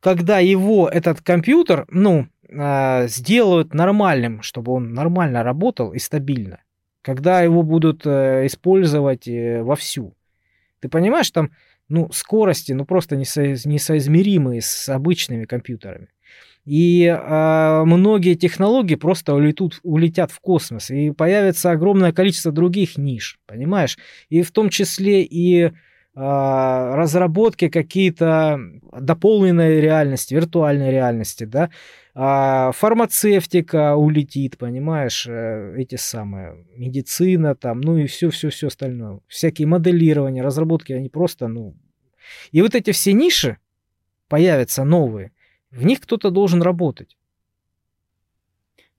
когда его, этот компьютер, ну, э, сделают нормальным, чтобы он нормально работал и стабильно когда его будут э, использовать э, вовсю. Ты понимаешь, там ну, скорости ну, просто несо, несоизмеримые с обычными компьютерами. И э, многие технологии просто улетут, улетят в космос, и появится огромное количество других ниш, понимаешь? И в том числе и э, разработки какие-то дополненной реальности, виртуальной реальности, да, а фармацевтика улетит, понимаешь, э, эти самые, медицина там, ну и все-все-все остальное. Всякие моделирования, разработки, они просто, ну... И вот эти все ниши появятся новые, в них кто-то должен работать.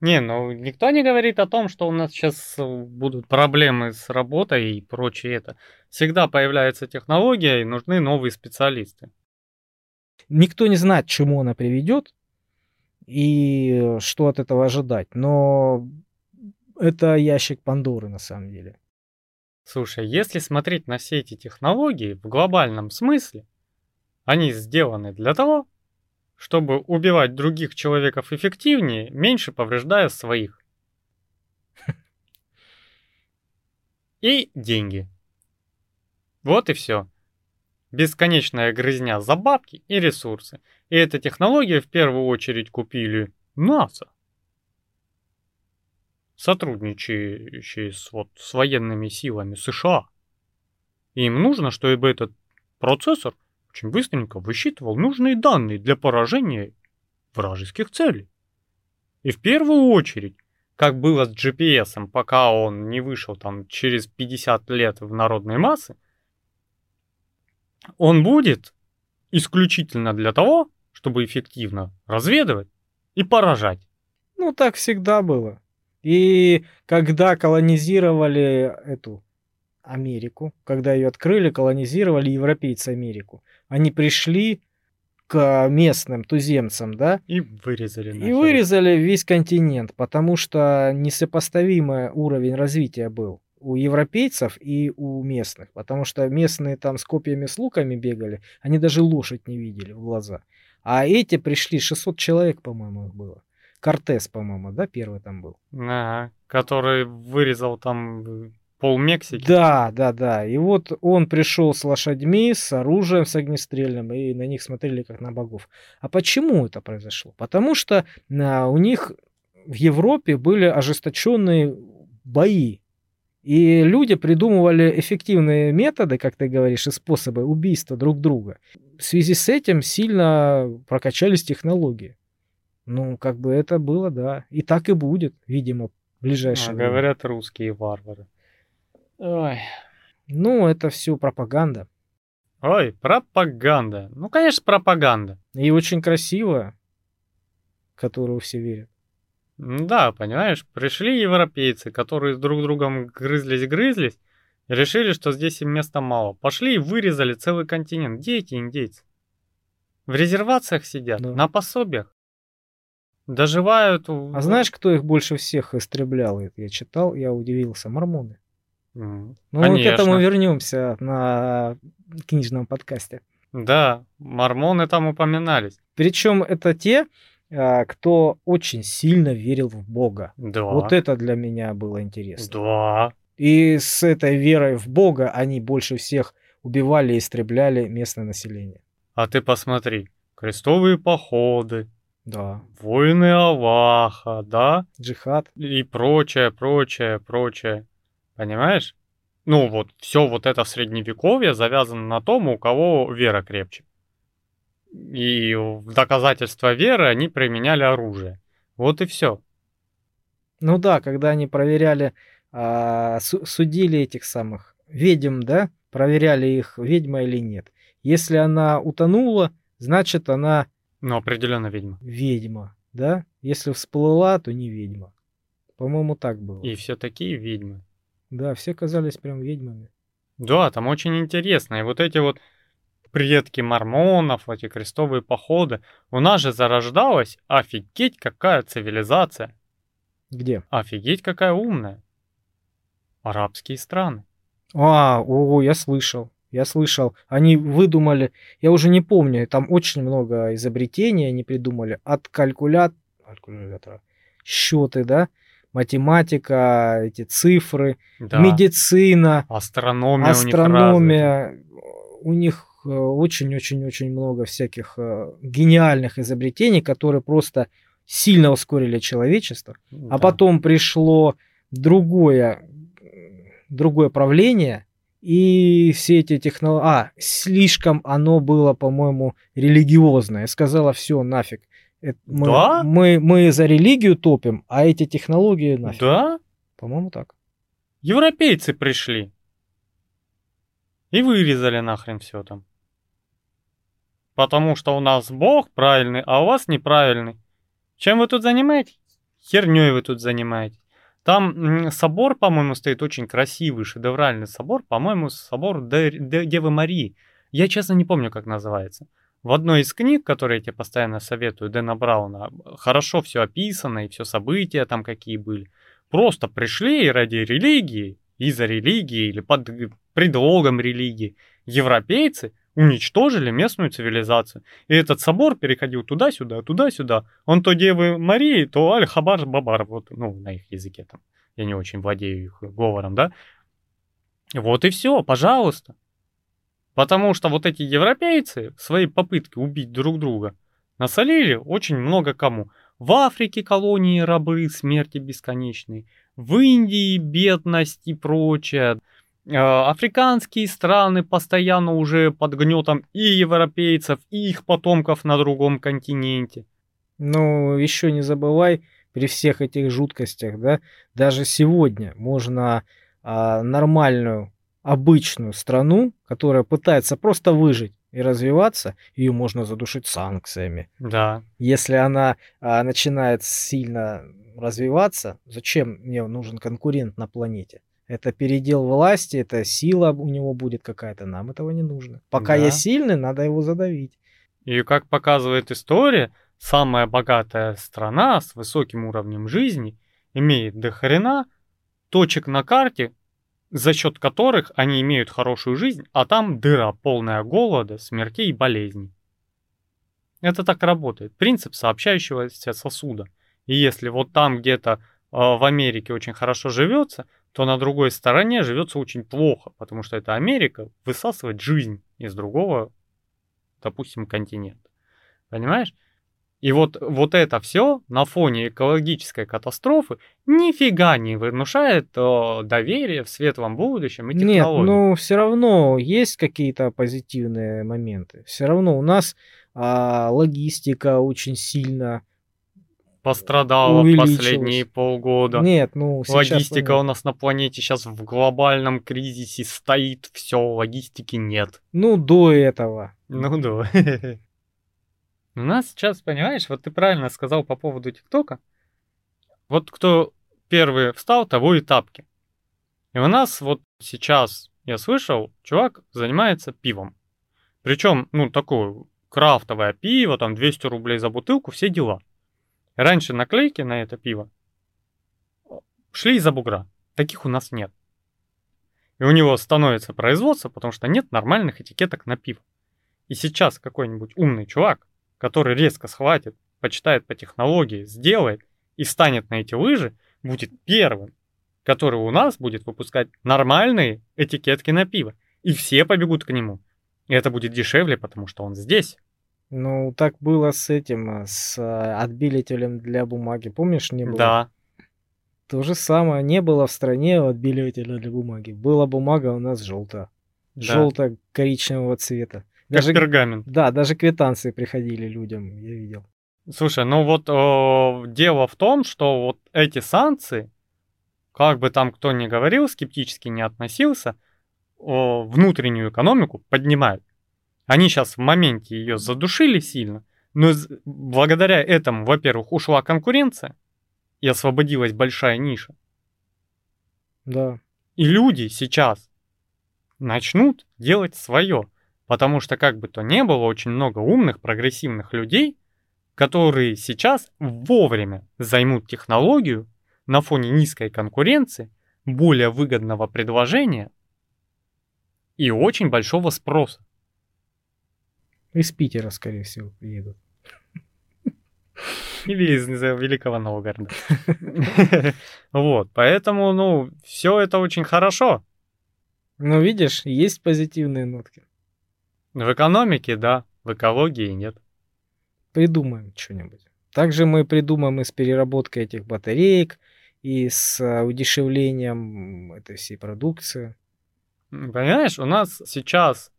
Не, ну никто не говорит о том, что у нас сейчас будут проблемы с работой и прочее это. Всегда появляется технология и нужны новые специалисты. Никто не знает, к чему она приведет, и что от этого ожидать. Но это ящик Пандоры на самом деле. Слушай, если смотреть на все эти технологии в глобальном смысле, они сделаны для того, чтобы убивать других человеков эффективнее, меньше повреждая своих. И деньги. Вот и все. Бесконечная грызня за бабки и ресурсы. И эта технология в первую очередь купили НАСА сотрудничающие с, вот, с военными силами США. И им нужно, чтобы этот процессор очень быстренько высчитывал нужные данные для поражения вражеских целей. И в первую очередь, как было с GPS, пока он не вышел там через 50 лет в народной массы, он будет исключительно для того, чтобы эффективно разведывать и поражать. Ну, так всегда было. И когда колонизировали эту Америку, когда ее открыли, колонизировали европейцы Америку, они пришли к местным туземцам, да? И вырезали. Нахер. И вырезали весь континент, потому что несопоставимый уровень развития был у европейцев и у местных, потому что местные там с копьями с луками бегали, они даже лошадь не видели в глаза. А эти пришли, 600 человек, по-моему, их было. Кортес, по-моему, да, первый там был. Ага, который вырезал там э, пол Мексики. Да, да, да. И вот он пришел с лошадьми, с оружием, с огнестрельным, и на них смотрели как на богов. А почему это произошло? Потому что а, у них в Европе были ожесточенные бои. И люди придумывали эффективные методы, как ты говоришь, и способы убийства друг друга. В связи с этим сильно прокачались технологии. Ну, как бы это было, да. И так и будет, видимо, в ближайшее а, время. Говорят русские варвары. Ой. Ну, это все пропаганда. Ой, пропаганда. Ну, конечно, пропаганда. И очень красивая, которую все верят. Да, понимаешь, пришли европейцы, которые друг другом грызлись-грызлись, решили, что здесь им места мало. Пошли и вырезали целый континент. Где эти индейцы? В резервациях сидят, да. на пособиях. Доживают. А знаешь, кто их больше всех истреблял? Я читал, я удивился. Мормоны. Mm, ну, мы к этому вернемся на книжном подкасте. Да, мормоны там упоминались. Причем это те, кто очень сильно верил в Бога. Да. Вот это для меня было интересно. Да. И с этой верой в Бога они больше всех убивали и истребляли местное население. А ты посмотри, крестовые походы, да. Воины Аллаха, да? Джихад. И прочее, прочее, прочее. Понимаешь? Ну вот, все вот это в средневековье завязано на том, у кого вера крепче. И в доказательство веры они применяли оружие. Вот и все. Ну да, когда они проверяли, а, судили этих самых ведьм, да, проверяли их, ведьма или нет. Если она утонула, значит она ну, определенно ведьма. Ведьма, да? Если всплыла, то не ведьма. По-моему, так было. И все такие ведьмы. Да, все казались прям ведьмами. Да, там очень интересно. И вот эти вот предки мормонов, эти крестовые походы. У нас же зарождалась офигеть какая цивилизация. Где? Офигеть какая умная. Арабские страны. А, о, я слышал я слышал, они выдумали, я уже не помню, там очень много изобретений они придумали, от калькулят... калькулятора, счеты, да, математика, эти цифры, да. медицина, астрономия, астрономия. У них очень-очень-очень много всяких э, гениальных изобретений, которые просто сильно ускорили человечество, а да. а потом пришло другое, другое правление, и все эти технологии... А, слишком оно было, по-моему, религиозное. Сказала, все, нафиг. Это мы, да? мы, мы за религию топим, а эти технологии нафиг. Да? По-моему, так. Европейцы пришли. И вырезали нахрен все там. Потому что у нас Бог правильный, а у вас неправильный. Чем вы тут занимаетесь? Херней вы тут занимаетесь. Там собор, по-моему, стоит очень красивый, шедевральный собор. По-моему, собор Девы Марии. Я, честно, не помню, как называется. В одной из книг, которые я тебе постоянно советую, Дэна Брауна, хорошо все описано, и все события там какие были. просто пришли ради религии, из-за религии или под предлогом религии, европейцы уничтожили местную цивилизацию. И этот собор переходил туда-сюда, туда-сюда. Он то Девы Марии, то Аль-Хабар-Бабар, вот, ну, на их языке там. Я не очень владею их говором, да. Вот и все, пожалуйста. Потому что вот эти европейцы свои попытки убить друг друга насолили очень много кому. В Африке колонии рабы, смерти бесконечной. В Индии бедность и прочее. Э, африканские страны постоянно уже под гнетом и европейцев, и их потомков на другом континенте. Ну, еще не забывай, при всех этих жуткостях, да, даже сегодня можно а, нормальную, обычную страну, которая пытается просто выжить и развиваться, ее можно задушить санкциями. Да. Если она а, начинает сильно развиваться, зачем мне нужен конкурент на планете? Это передел власти, это сила у него будет какая-то. Нам этого не нужно. Пока да. я сильный, надо его задавить. И как показывает история, самая богатая страна с высоким уровнем жизни имеет до хрена точек на карте, за счет которых они имеют хорошую жизнь, а там дыра полная голода, смертей и болезней. Это так работает. Принцип сообщающегося сосуда. И если вот там где-то э, в Америке очень хорошо живется, то на другой стороне живется очень плохо, потому что это Америка высасывает жизнь из другого, допустим, континента. Понимаешь? И вот, вот это все на фоне экологической катастрофы нифига не внушает о, доверия в светлом будущем и технологии. Нет, ну все равно есть какие-то позитивные моменты. Все равно у нас а, логистика очень сильно пострадала последние полгода. Нет, ну Логистика нет. у нас на планете сейчас в глобальном кризисе стоит, все, логистики нет. Ну, до этого. Ну, да. У нас сейчас, понимаешь, вот ты правильно сказал по поводу ТикТока. Вот кто первый встал, того и тапки. И у нас вот сейчас, я слышал, чувак занимается пивом. Причем, ну, такое крафтовое пиво, там 200 рублей за бутылку, все дела. Раньше наклейки на это пиво шли из-за бугра. Таких у нас нет. И у него становится производство, потому что нет нормальных этикеток на пиво. И сейчас какой-нибудь умный чувак, который резко схватит, почитает по технологии, сделает и станет на эти лыжи, будет первым, который у нас будет выпускать нормальные этикетки на пиво. И все побегут к нему. И это будет дешевле, потому что он здесь. Ну, так было с этим, э, с э, отбелителем для бумаги. Помнишь, не было? Да. То же самое. Не было в стране отбеливателя для бумаги. Была бумага у нас желтая. Да. Желто-коричневого цвета. Даже, как пергамент. Да, даже квитанции приходили людям, я видел. Слушай, ну вот о, дело в том, что вот эти санкции, как бы там кто ни говорил, скептически не относился, о, внутреннюю экономику поднимают. Они сейчас в моменте ее задушили сильно, но благодаря этому, во-первых, ушла конкуренция и освободилась большая ниша. Да. И люди сейчас начнут делать свое, потому что как бы то ни было, очень много умных, прогрессивных людей, которые сейчас вовремя займут технологию на фоне низкой конкуренции, более выгодного предложения и очень большого спроса. Из Питера, скорее всего, приедут. Или из, Великого Новгорода. Вот, поэтому, ну, все это очень хорошо. Ну, видишь, есть позитивные нотки. В экономике, да, в экологии нет. Придумаем что-нибудь. Также мы придумаем и с переработкой этих батареек, и с а, удешевлением этой всей продукции. Понимаешь, у нас сейчас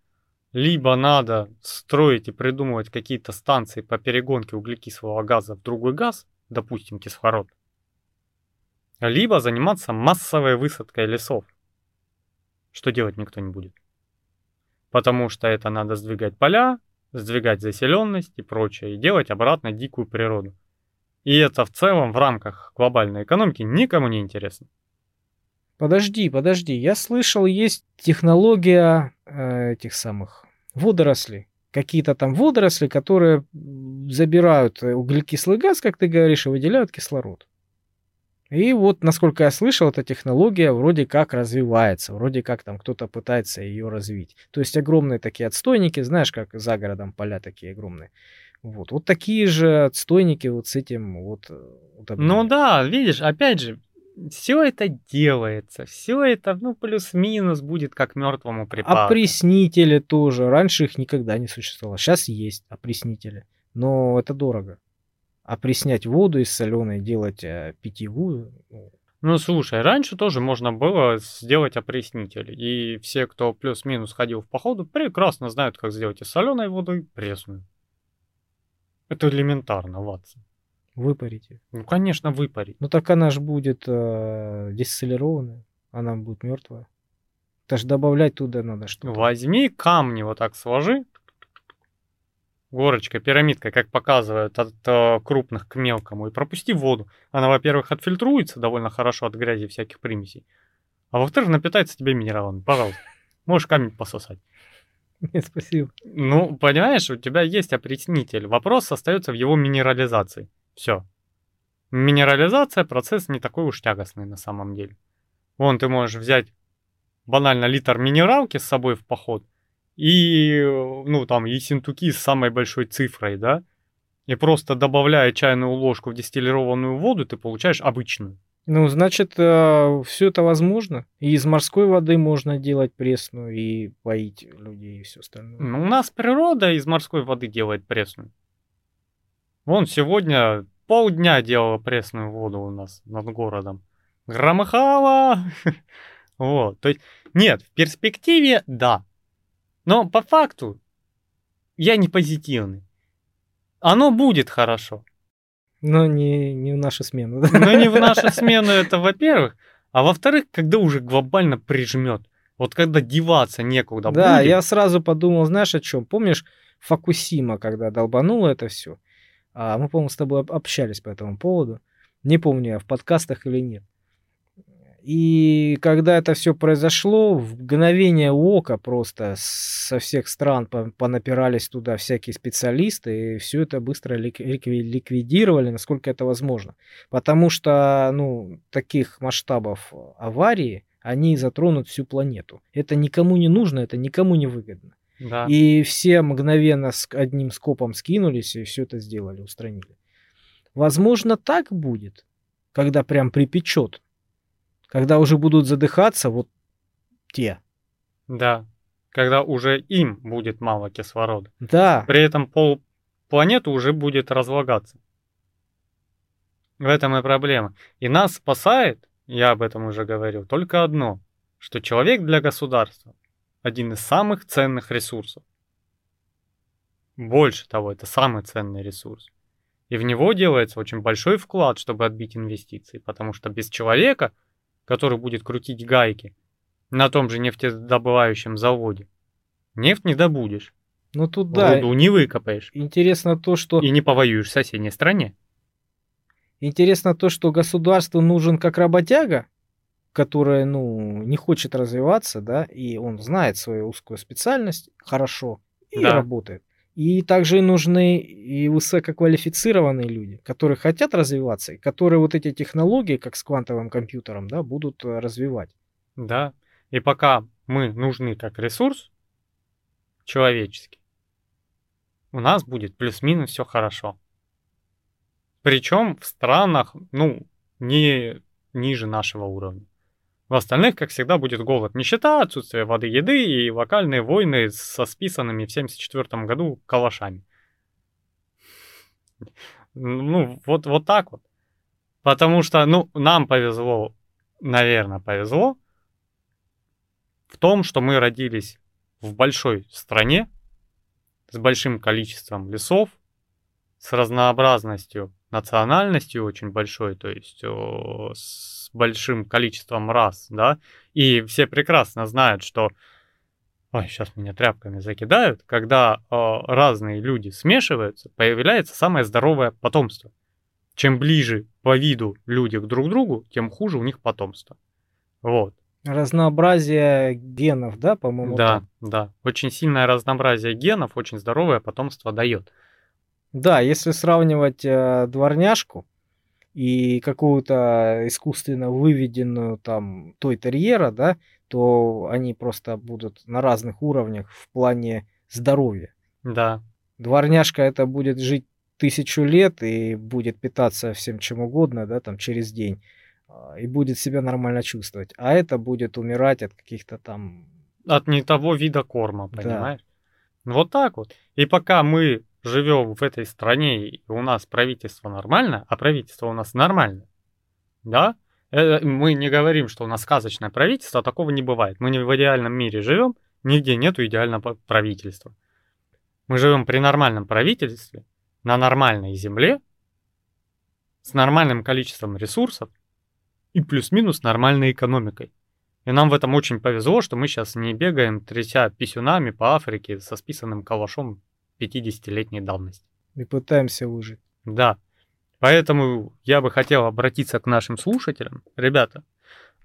либо надо строить и придумывать какие-то станции по перегонке углекислого газа в другой газ, допустим, кислород, либо заниматься массовой высадкой лесов, что делать никто не будет. Потому что это надо сдвигать поля, сдвигать заселенность и прочее, и делать обратно дикую природу. И это в целом в рамках глобальной экономики никому не интересно. Подожди, подожди. Я слышал, есть технология э, этих самых водоросли. Какие-то там водоросли, которые забирают э, углекислый газ, как ты говоришь, и выделяют кислород. И вот, насколько я слышал, эта технология вроде как развивается, вроде как там кто-то пытается ее развить. То есть огромные такие отстойники, знаешь, как за городом поля такие огромные. Вот, вот такие же отстойники вот с этим вот. Э, вот ну да, видишь, опять же, все это делается, все это, ну, плюс-минус будет как мертвому припаду. Опреснители тоже. Раньше их никогда не существовало. Сейчас есть опреснители. Но это дорого. Опреснять воду из соленой, делать э, питьевую. Ну, ну, слушай, раньше тоже можно было сделать опреснитель. И все, кто плюс-минус ходил в походу, прекрасно знают, как сделать из соленой воды пресную. Это элементарно, Ватсон. Выпарить Ну, конечно, выпарить. Ну, так она же будет э, дистиллированная. Она будет мертвая. Это же добавлять туда надо что-то. Возьми камни, вот так сложи. Горочкой, пирамидкой, как показывают, от э, крупных к мелкому. И пропусти воду. Она, во-первых, отфильтруется довольно хорошо от грязи всяких примесей. А во-вторых, напитается тебе минералами. Пожалуйста. Можешь камень пососать. Нет, спасибо. Ну, понимаешь, у тебя есть опреснитель. Вопрос остается в его минерализации. Все. Минерализация процесс не такой уж тягостный на самом деле. Вон ты можешь взять банально литр минералки с собой в поход и, ну, там, ессентуки с самой большой цифрой, да, и просто добавляя чайную ложку в дистиллированную воду, ты получаешь обычную. Ну, значит, э, все это возможно. И из морской воды можно делать пресную и поить людей и все остальное. Ну, у нас природа из морской воды делает пресную. Вон сегодня полдня делала пресную воду у нас над городом. Громыхала! Вот, то есть, нет, в перспективе, да. Но по факту я не позитивный. Оно будет хорошо. Но не, не в нашу смену. Да? Но не в нашу смену, это во-первых. А во-вторых, когда уже глобально прижмет. Вот когда деваться некуда Да, будет. я сразу подумал, знаешь, о чем? Помнишь Факусима, когда долбануло это все? А мы, по-моему, с тобой общались по этому поводу. Не помню, я в подкастах или нет. И когда это все произошло, в мгновение ока просто со всех стран понапирались туда всякие специалисты, и все это быстро ликвидировали, насколько это возможно. Потому что, ну, таких масштабов аварии, они затронут всю планету. Это никому не нужно, это никому не выгодно. Да. И все мгновенно с одним скопом скинулись и все это сделали, устранили. Возможно, так будет, когда прям припечет когда уже будут задыхаться вот те. Да, когда уже им будет мало кислорода. Да. При этом пол планеты уже будет разлагаться. В этом и проблема. И нас спасает, я об этом уже говорил, только одно, что человек для государства один из самых ценных ресурсов. Больше того, это самый ценный ресурс. И в него делается очень большой вклад, чтобы отбить инвестиции, потому что без человека – который будет крутить гайки на том же нефтедобывающем заводе, нефть не добудешь. Ну тут да. Руду не выкопаешь. Интересно то, что... И не повоюешь в соседней стране. Интересно то, что государству нужен как работяга, которая, ну, не хочет развиваться, да, и он знает свою узкую специальность хорошо и да. работает. И также нужны и высококвалифицированные люди, которые хотят развиваться, и которые вот эти технологии, как с квантовым компьютером, да, будут э, развивать. Да. И пока мы нужны как ресурс человеческий, у нас будет плюс-минус все хорошо. Причем в странах, ну, не ниже нашего уровня. В остальных, как всегда, будет голод, нищета, отсутствие воды, еды и локальные войны со списанными в 1974 году калашами. Ну, вот, вот так вот. Потому что, ну, нам повезло, наверное, повезло в том, что мы родились в большой стране с большим количеством лесов, с разнообразностью национальностью очень большой, то есть о, с большим количеством рас, да, и все прекрасно знают, что Ой, сейчас меня тряпками закидают. Когда э, разные люди смешиваются, появляется самое здоровое потомство. Чем ближе по виду люди друг к другу, тем хуже у них потомство. Вот. Разнообразие генов, да, по-моему? Да, так? да. Очень сильное разнообразие генов, очень здоровое потомство дает. Да, если сравнивать э, дворняжку и какую-то искусственно выведенную там той терьера, да, то они просто будут на разных уровнях в плане здоровья. Да. Дворняжка это будет жить тысячу лет и будет питаться всем чем угодно, да, там через день, а, и будет себя нормально чувствовать. А это будет умирать от каких-то там... От не того вида корма, понимаешь? Да. Вот так вот. И пока мы живем в этой стране, и у нас правительство нормально, а правительство у нас нормально, да, э, мы не говорим, что у нас сказочное правительство, такого не бывает. Мы не в идеальном мире живем, нигде нету идеального правительства. Мы живем при нормальном правительстве, на нормальной земле, с нормальным количеством ресурсов и плюс-минус нормальной экономикой. И нам в этом очень повезло, что мы сейчас не бегаем, тряся писюнами по Африке со списанным калашом 50-летней давности. И пытаемся выжить. Да. Поэтому я бы хотел обратиться к нашим слушателям. Ребята,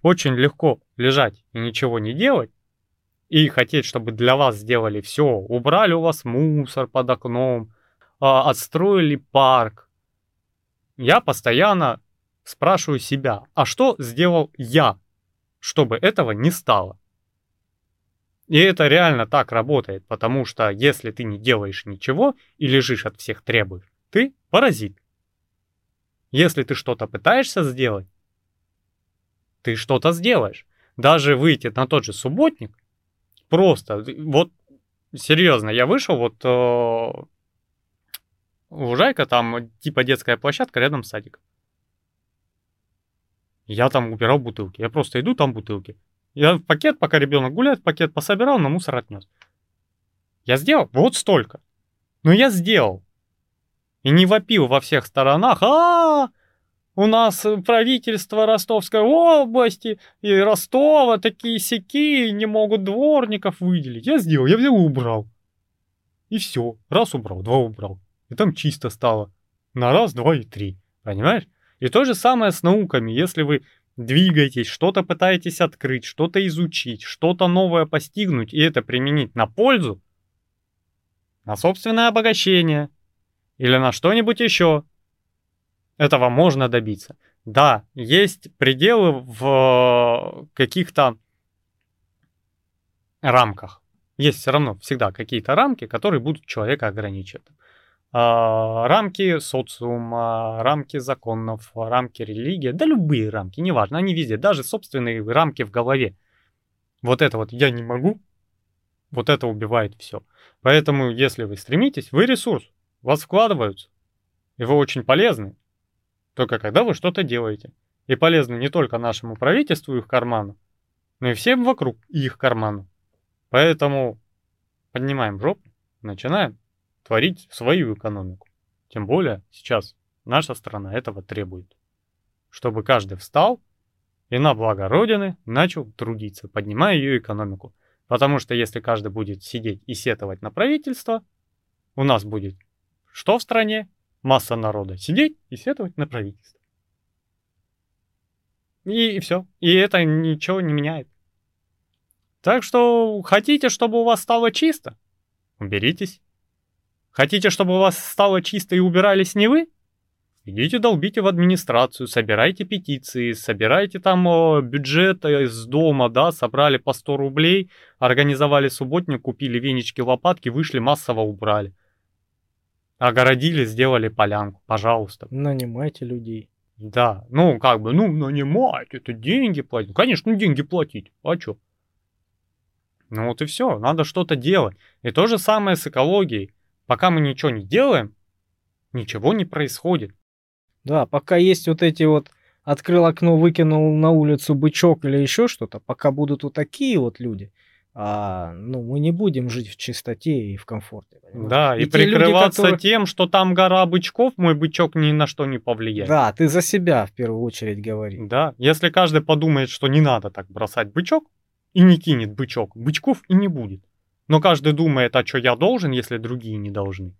очень легко лежать и ничего не делать, и хотеть, чтобы для вас сделали все. Убрали у вас мусор под окном, а, отстроили парк. Я постоянно спрашиваю себя, а что сделал я, чтобы этого не стало? И это реально так работает, потому что если ты не делаешь ничего и лежишь от всех требуешь, ты паразит. Если ты что-то пытаешься сделать, ты что-то сделаешь. Даже выйти на тот же субботник, просто, вот, серьезно, я вышел, вот, э, Лужайка, там, типа детская площадка рядом с садиком. Я там убирал бутылки. Я просто иду, там бутылки. Я в пакет, пока ребенок гуляет, пакет пособирал, на мусор отнес. Я сделал вот столько. Но я сделал. И не вопил во всех сторонах. А, у нас правительство Ростовской области и Ростова такие сяки не могут дворников выделить. Я сделал, я взял и убрал. И все. Раз убрал, два убрал. И там чисто стало. На раз, два и три. Понимаешь? И то же самое с науками. Если вы двигаетесь, что-то пытаетесь открыть, что-то изучить, что-то новое постигнуть и это применить на пользу, на собственное обогащение или на что-нибудь еще, этого можно добиться. Да, есть пределы в каких-то рамках. Есть все равно всегда какие-то рамки, которые будут человека ограничивать. А, рамки социума, рамки законов, рамки религии, да любые рамки, неважно, они везде, даже собственные рамки в голове. Вот это вот я не могу, вот это убивает все. Поэтому, если вы стремитесь, вы ресурс, вас вкладываются, и вы очень полезны, только когда вы что-то делаете. И полезны не только нашему правительству и их карману, но и всем вокруг их карману. Поэтому поднимаем жопу, начинаем творить свою экономику. Тем более сейчас наша страна этого требует. Чтобы каждый встал и на благо Родины начал трудиться, поднимая ее экономику. Потому что если каждый будет сидеть и сетовать на правительство, у нас будет что в стране? Масса народа сидеть и сетовать на правительство. И, и все. И это ничего не меняет. Так что хотите, чтобы у вас стало чисто? Уберитесь. Хотите, чтобы у вас стало чисто и убирались не вы? Идите долбите в администрацию, собирайте петиции, собирайте там о, бюджет из дома, да, собрали по 100 рублей, организовали субботник, купили венички, лопатки, вышли, массово убрали. Огородили, сделали полянку, пожалуйста. Нанимайте людей. Да, ну как бы, ну нанимать, это деньги платить. Ну, конечно, деньги платить, а чё? Ну вот и все, надо что-то делать. И то же самое с экологией. Пока мы ничего не делаем, ничего не происходит. Да, пока есть вот эти вот открыл окно, выкинул на улицу бычок или еще что-то, пока будут вот такие вот люди, а, ну, мы не будем жить в чистоте и в комфорте. Понимаешь? Да, и, и прикрываться люди, которые... тем, что там гора бычков, мой бычок ни на что не повлияет. Да, ты за себя в первую очередь говори. Да, если каждый подумает, что не надо так бросать бычок, и не кинет бычок, бычков и не будет. Но каждый думает, а что я должен, если другие не должны.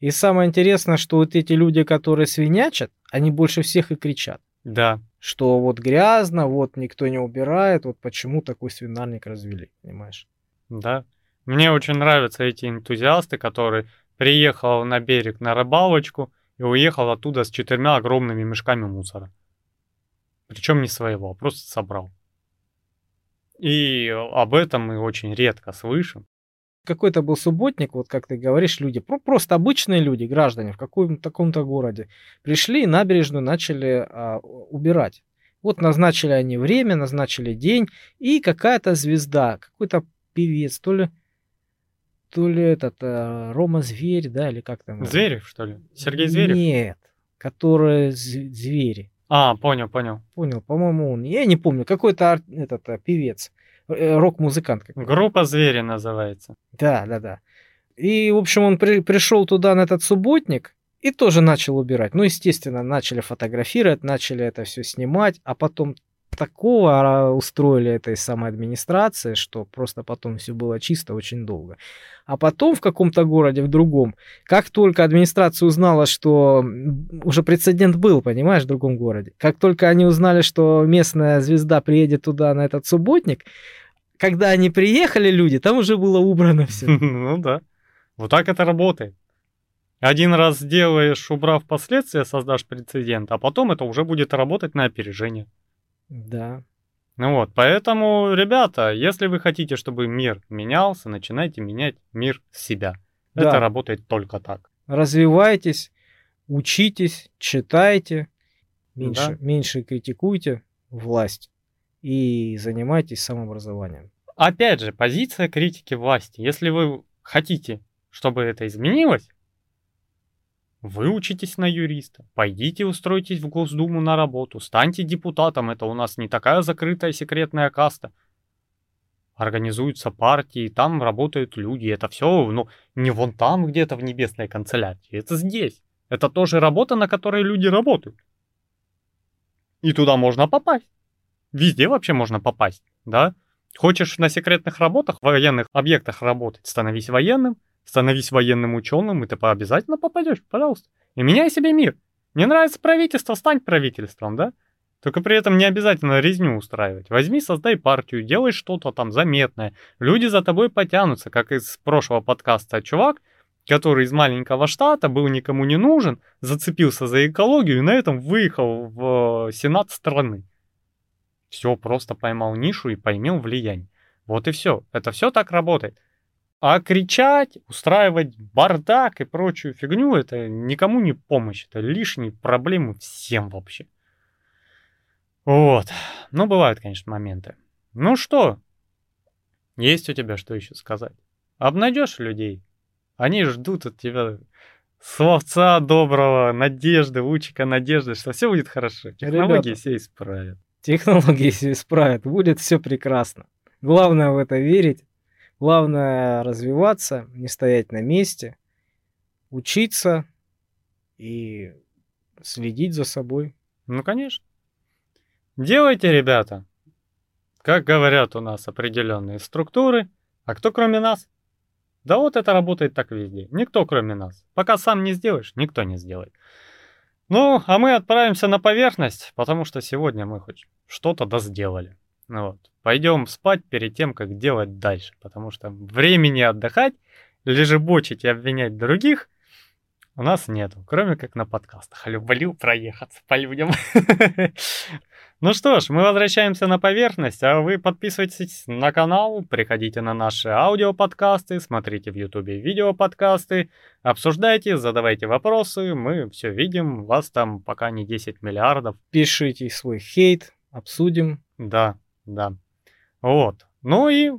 И самое интересное, что вот эти люди, которые свинячат, они больше всех и кричат. Да. Что вот грязно, вот никто не убирает, вот почему такой свинарник развели, понимаешь? Да. Мне очень нравятся эти энтузиасты, которые приехал на берег на рыбалочку и уехал оттуда с четырьмя огромными мешками мусора. Причем не своего, а просто собрал. И об этом мы очень редко слышим. Какой-то был субботник, вот как ты говоришь, люди, просто обычные люди, граждане в каком-то таком-то городе, пришли набережную начали а, убирать. Вот назначили они время, назначили день, и какая-то звезда, какой-то певец, то ли, то ли этот а, Рома Зверь, да, или как там? Зверев, что ли? Сергей Зверев? Нет, который звери. А, понял, понял. Понял, по-моему, он. Я не помню, какой-то этот а, певец, э, рок-музыкант. Группа Звери называется. Да, да, да. И, в общем, он при, пришел туда на этот субботник и тоже начал убирать. Ну, естественно, начали фотографировать, начали это все снимать, а потом такого а, устроили этой самой администрации, что просто потом все было чисто очень долго. А потом в каком-то городе, в другом, как только администрация узнала, что уже прецедент был, понимаешь, в другом городе, как только они узнали, что местная звезда приедет туда на этот субботник, когда они приехали, люди, там уже было убрано все. Ну да. Вот так это работает. Один раз сделаешь, убрав последствия, создашь прецедент, а потом это уже будет работать на опережение. Да. Ну вот, поэтому, ребята, если вы хотите, чтобы мир менялся, начинайте менять мир с себя. Да. Это работает только так. Развивайтесь, учитесь, читайте, меньше, да. меньше критикуйте власть и занимайтесь самообразованием. Опять же, позиция критики власти. Если вы хотите, чтобы это изменилось, вы учитесь на юриста, пойдите устройтесь в Госдуму на работу, станьте депутатом, это у нас не такая закрытая секретная каста. Организуются партии, там работают люди, это все, ну, не вон там где-то в небесной канцелярии, это здесь. Это тоже работа, на которой люди работают. И туда можно попасть. Везде вообще можно попасть, да? Хочешь на секретных работах, в военных объектах работать, становись военным, Становись военным ученым, и ты обязательно попадешь, пожалуйста. И меняй себе мир. Не нравится правительство, стань правительством, да? Только при этом не обязательно резню устраивать. Возьми, создай партию, делай что-то там заметное. Люди за тобой потянутся, как из прошлого подкаста чувак, который из маленького штата был никому не нужен, зацепился за экологию и на этом выехал в Сенат страны. Все, просто поймал нишу и поимел влияние. Вот и все. Это все так работает. А кричать, устраивать бардак и прочую фигню, это никому не помощь. Это лишние проблемы всем вообще. Вот. Ну, бывают, конечно, моменты. Ну что? Есть у тебя что еще сказать? Обнадежь людей. Они ждут от тебя словца доброго, надежды, лучика надежды, что все будет хорошо. Технологии Ребята, все исправят. Технологии все исправят. Будет все прекрасно. Главное в это верить Главное развиваться, не стоять на месте, учиться и следить за собой. Ну, конечно. Делайте, ребята. Как говорят у нас определенные структуры. А кто кроме нас? Да вот это работает так везде. Никто кроме нас. Пока сам не сделаешь, никто не сделает. Ну, а мы отправимся на поверхность, потому что сегодня мы хоть что-то да сделали. Ну вот. Пойдем спать перед тем, как делать дальше, потому что времени отдыхать, лежебочить и обвинять других у нас нету, кроме как на подкастах. Люблю проехаться по людям. Ну что ж, мы возвращаемся на поверхность, а вы подписывайтесь на канал, приходите на наши аудиоподкасты, смотрите в ютубе видеоподкасты, обсуждайте, задавайте вопросы, мы все видим, вас там пока не 10 миллиардов. Пишите свой хейт, обсудим. Да, да. Вот. Ну и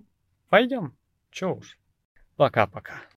пойдем. Че уж. Пока-пока.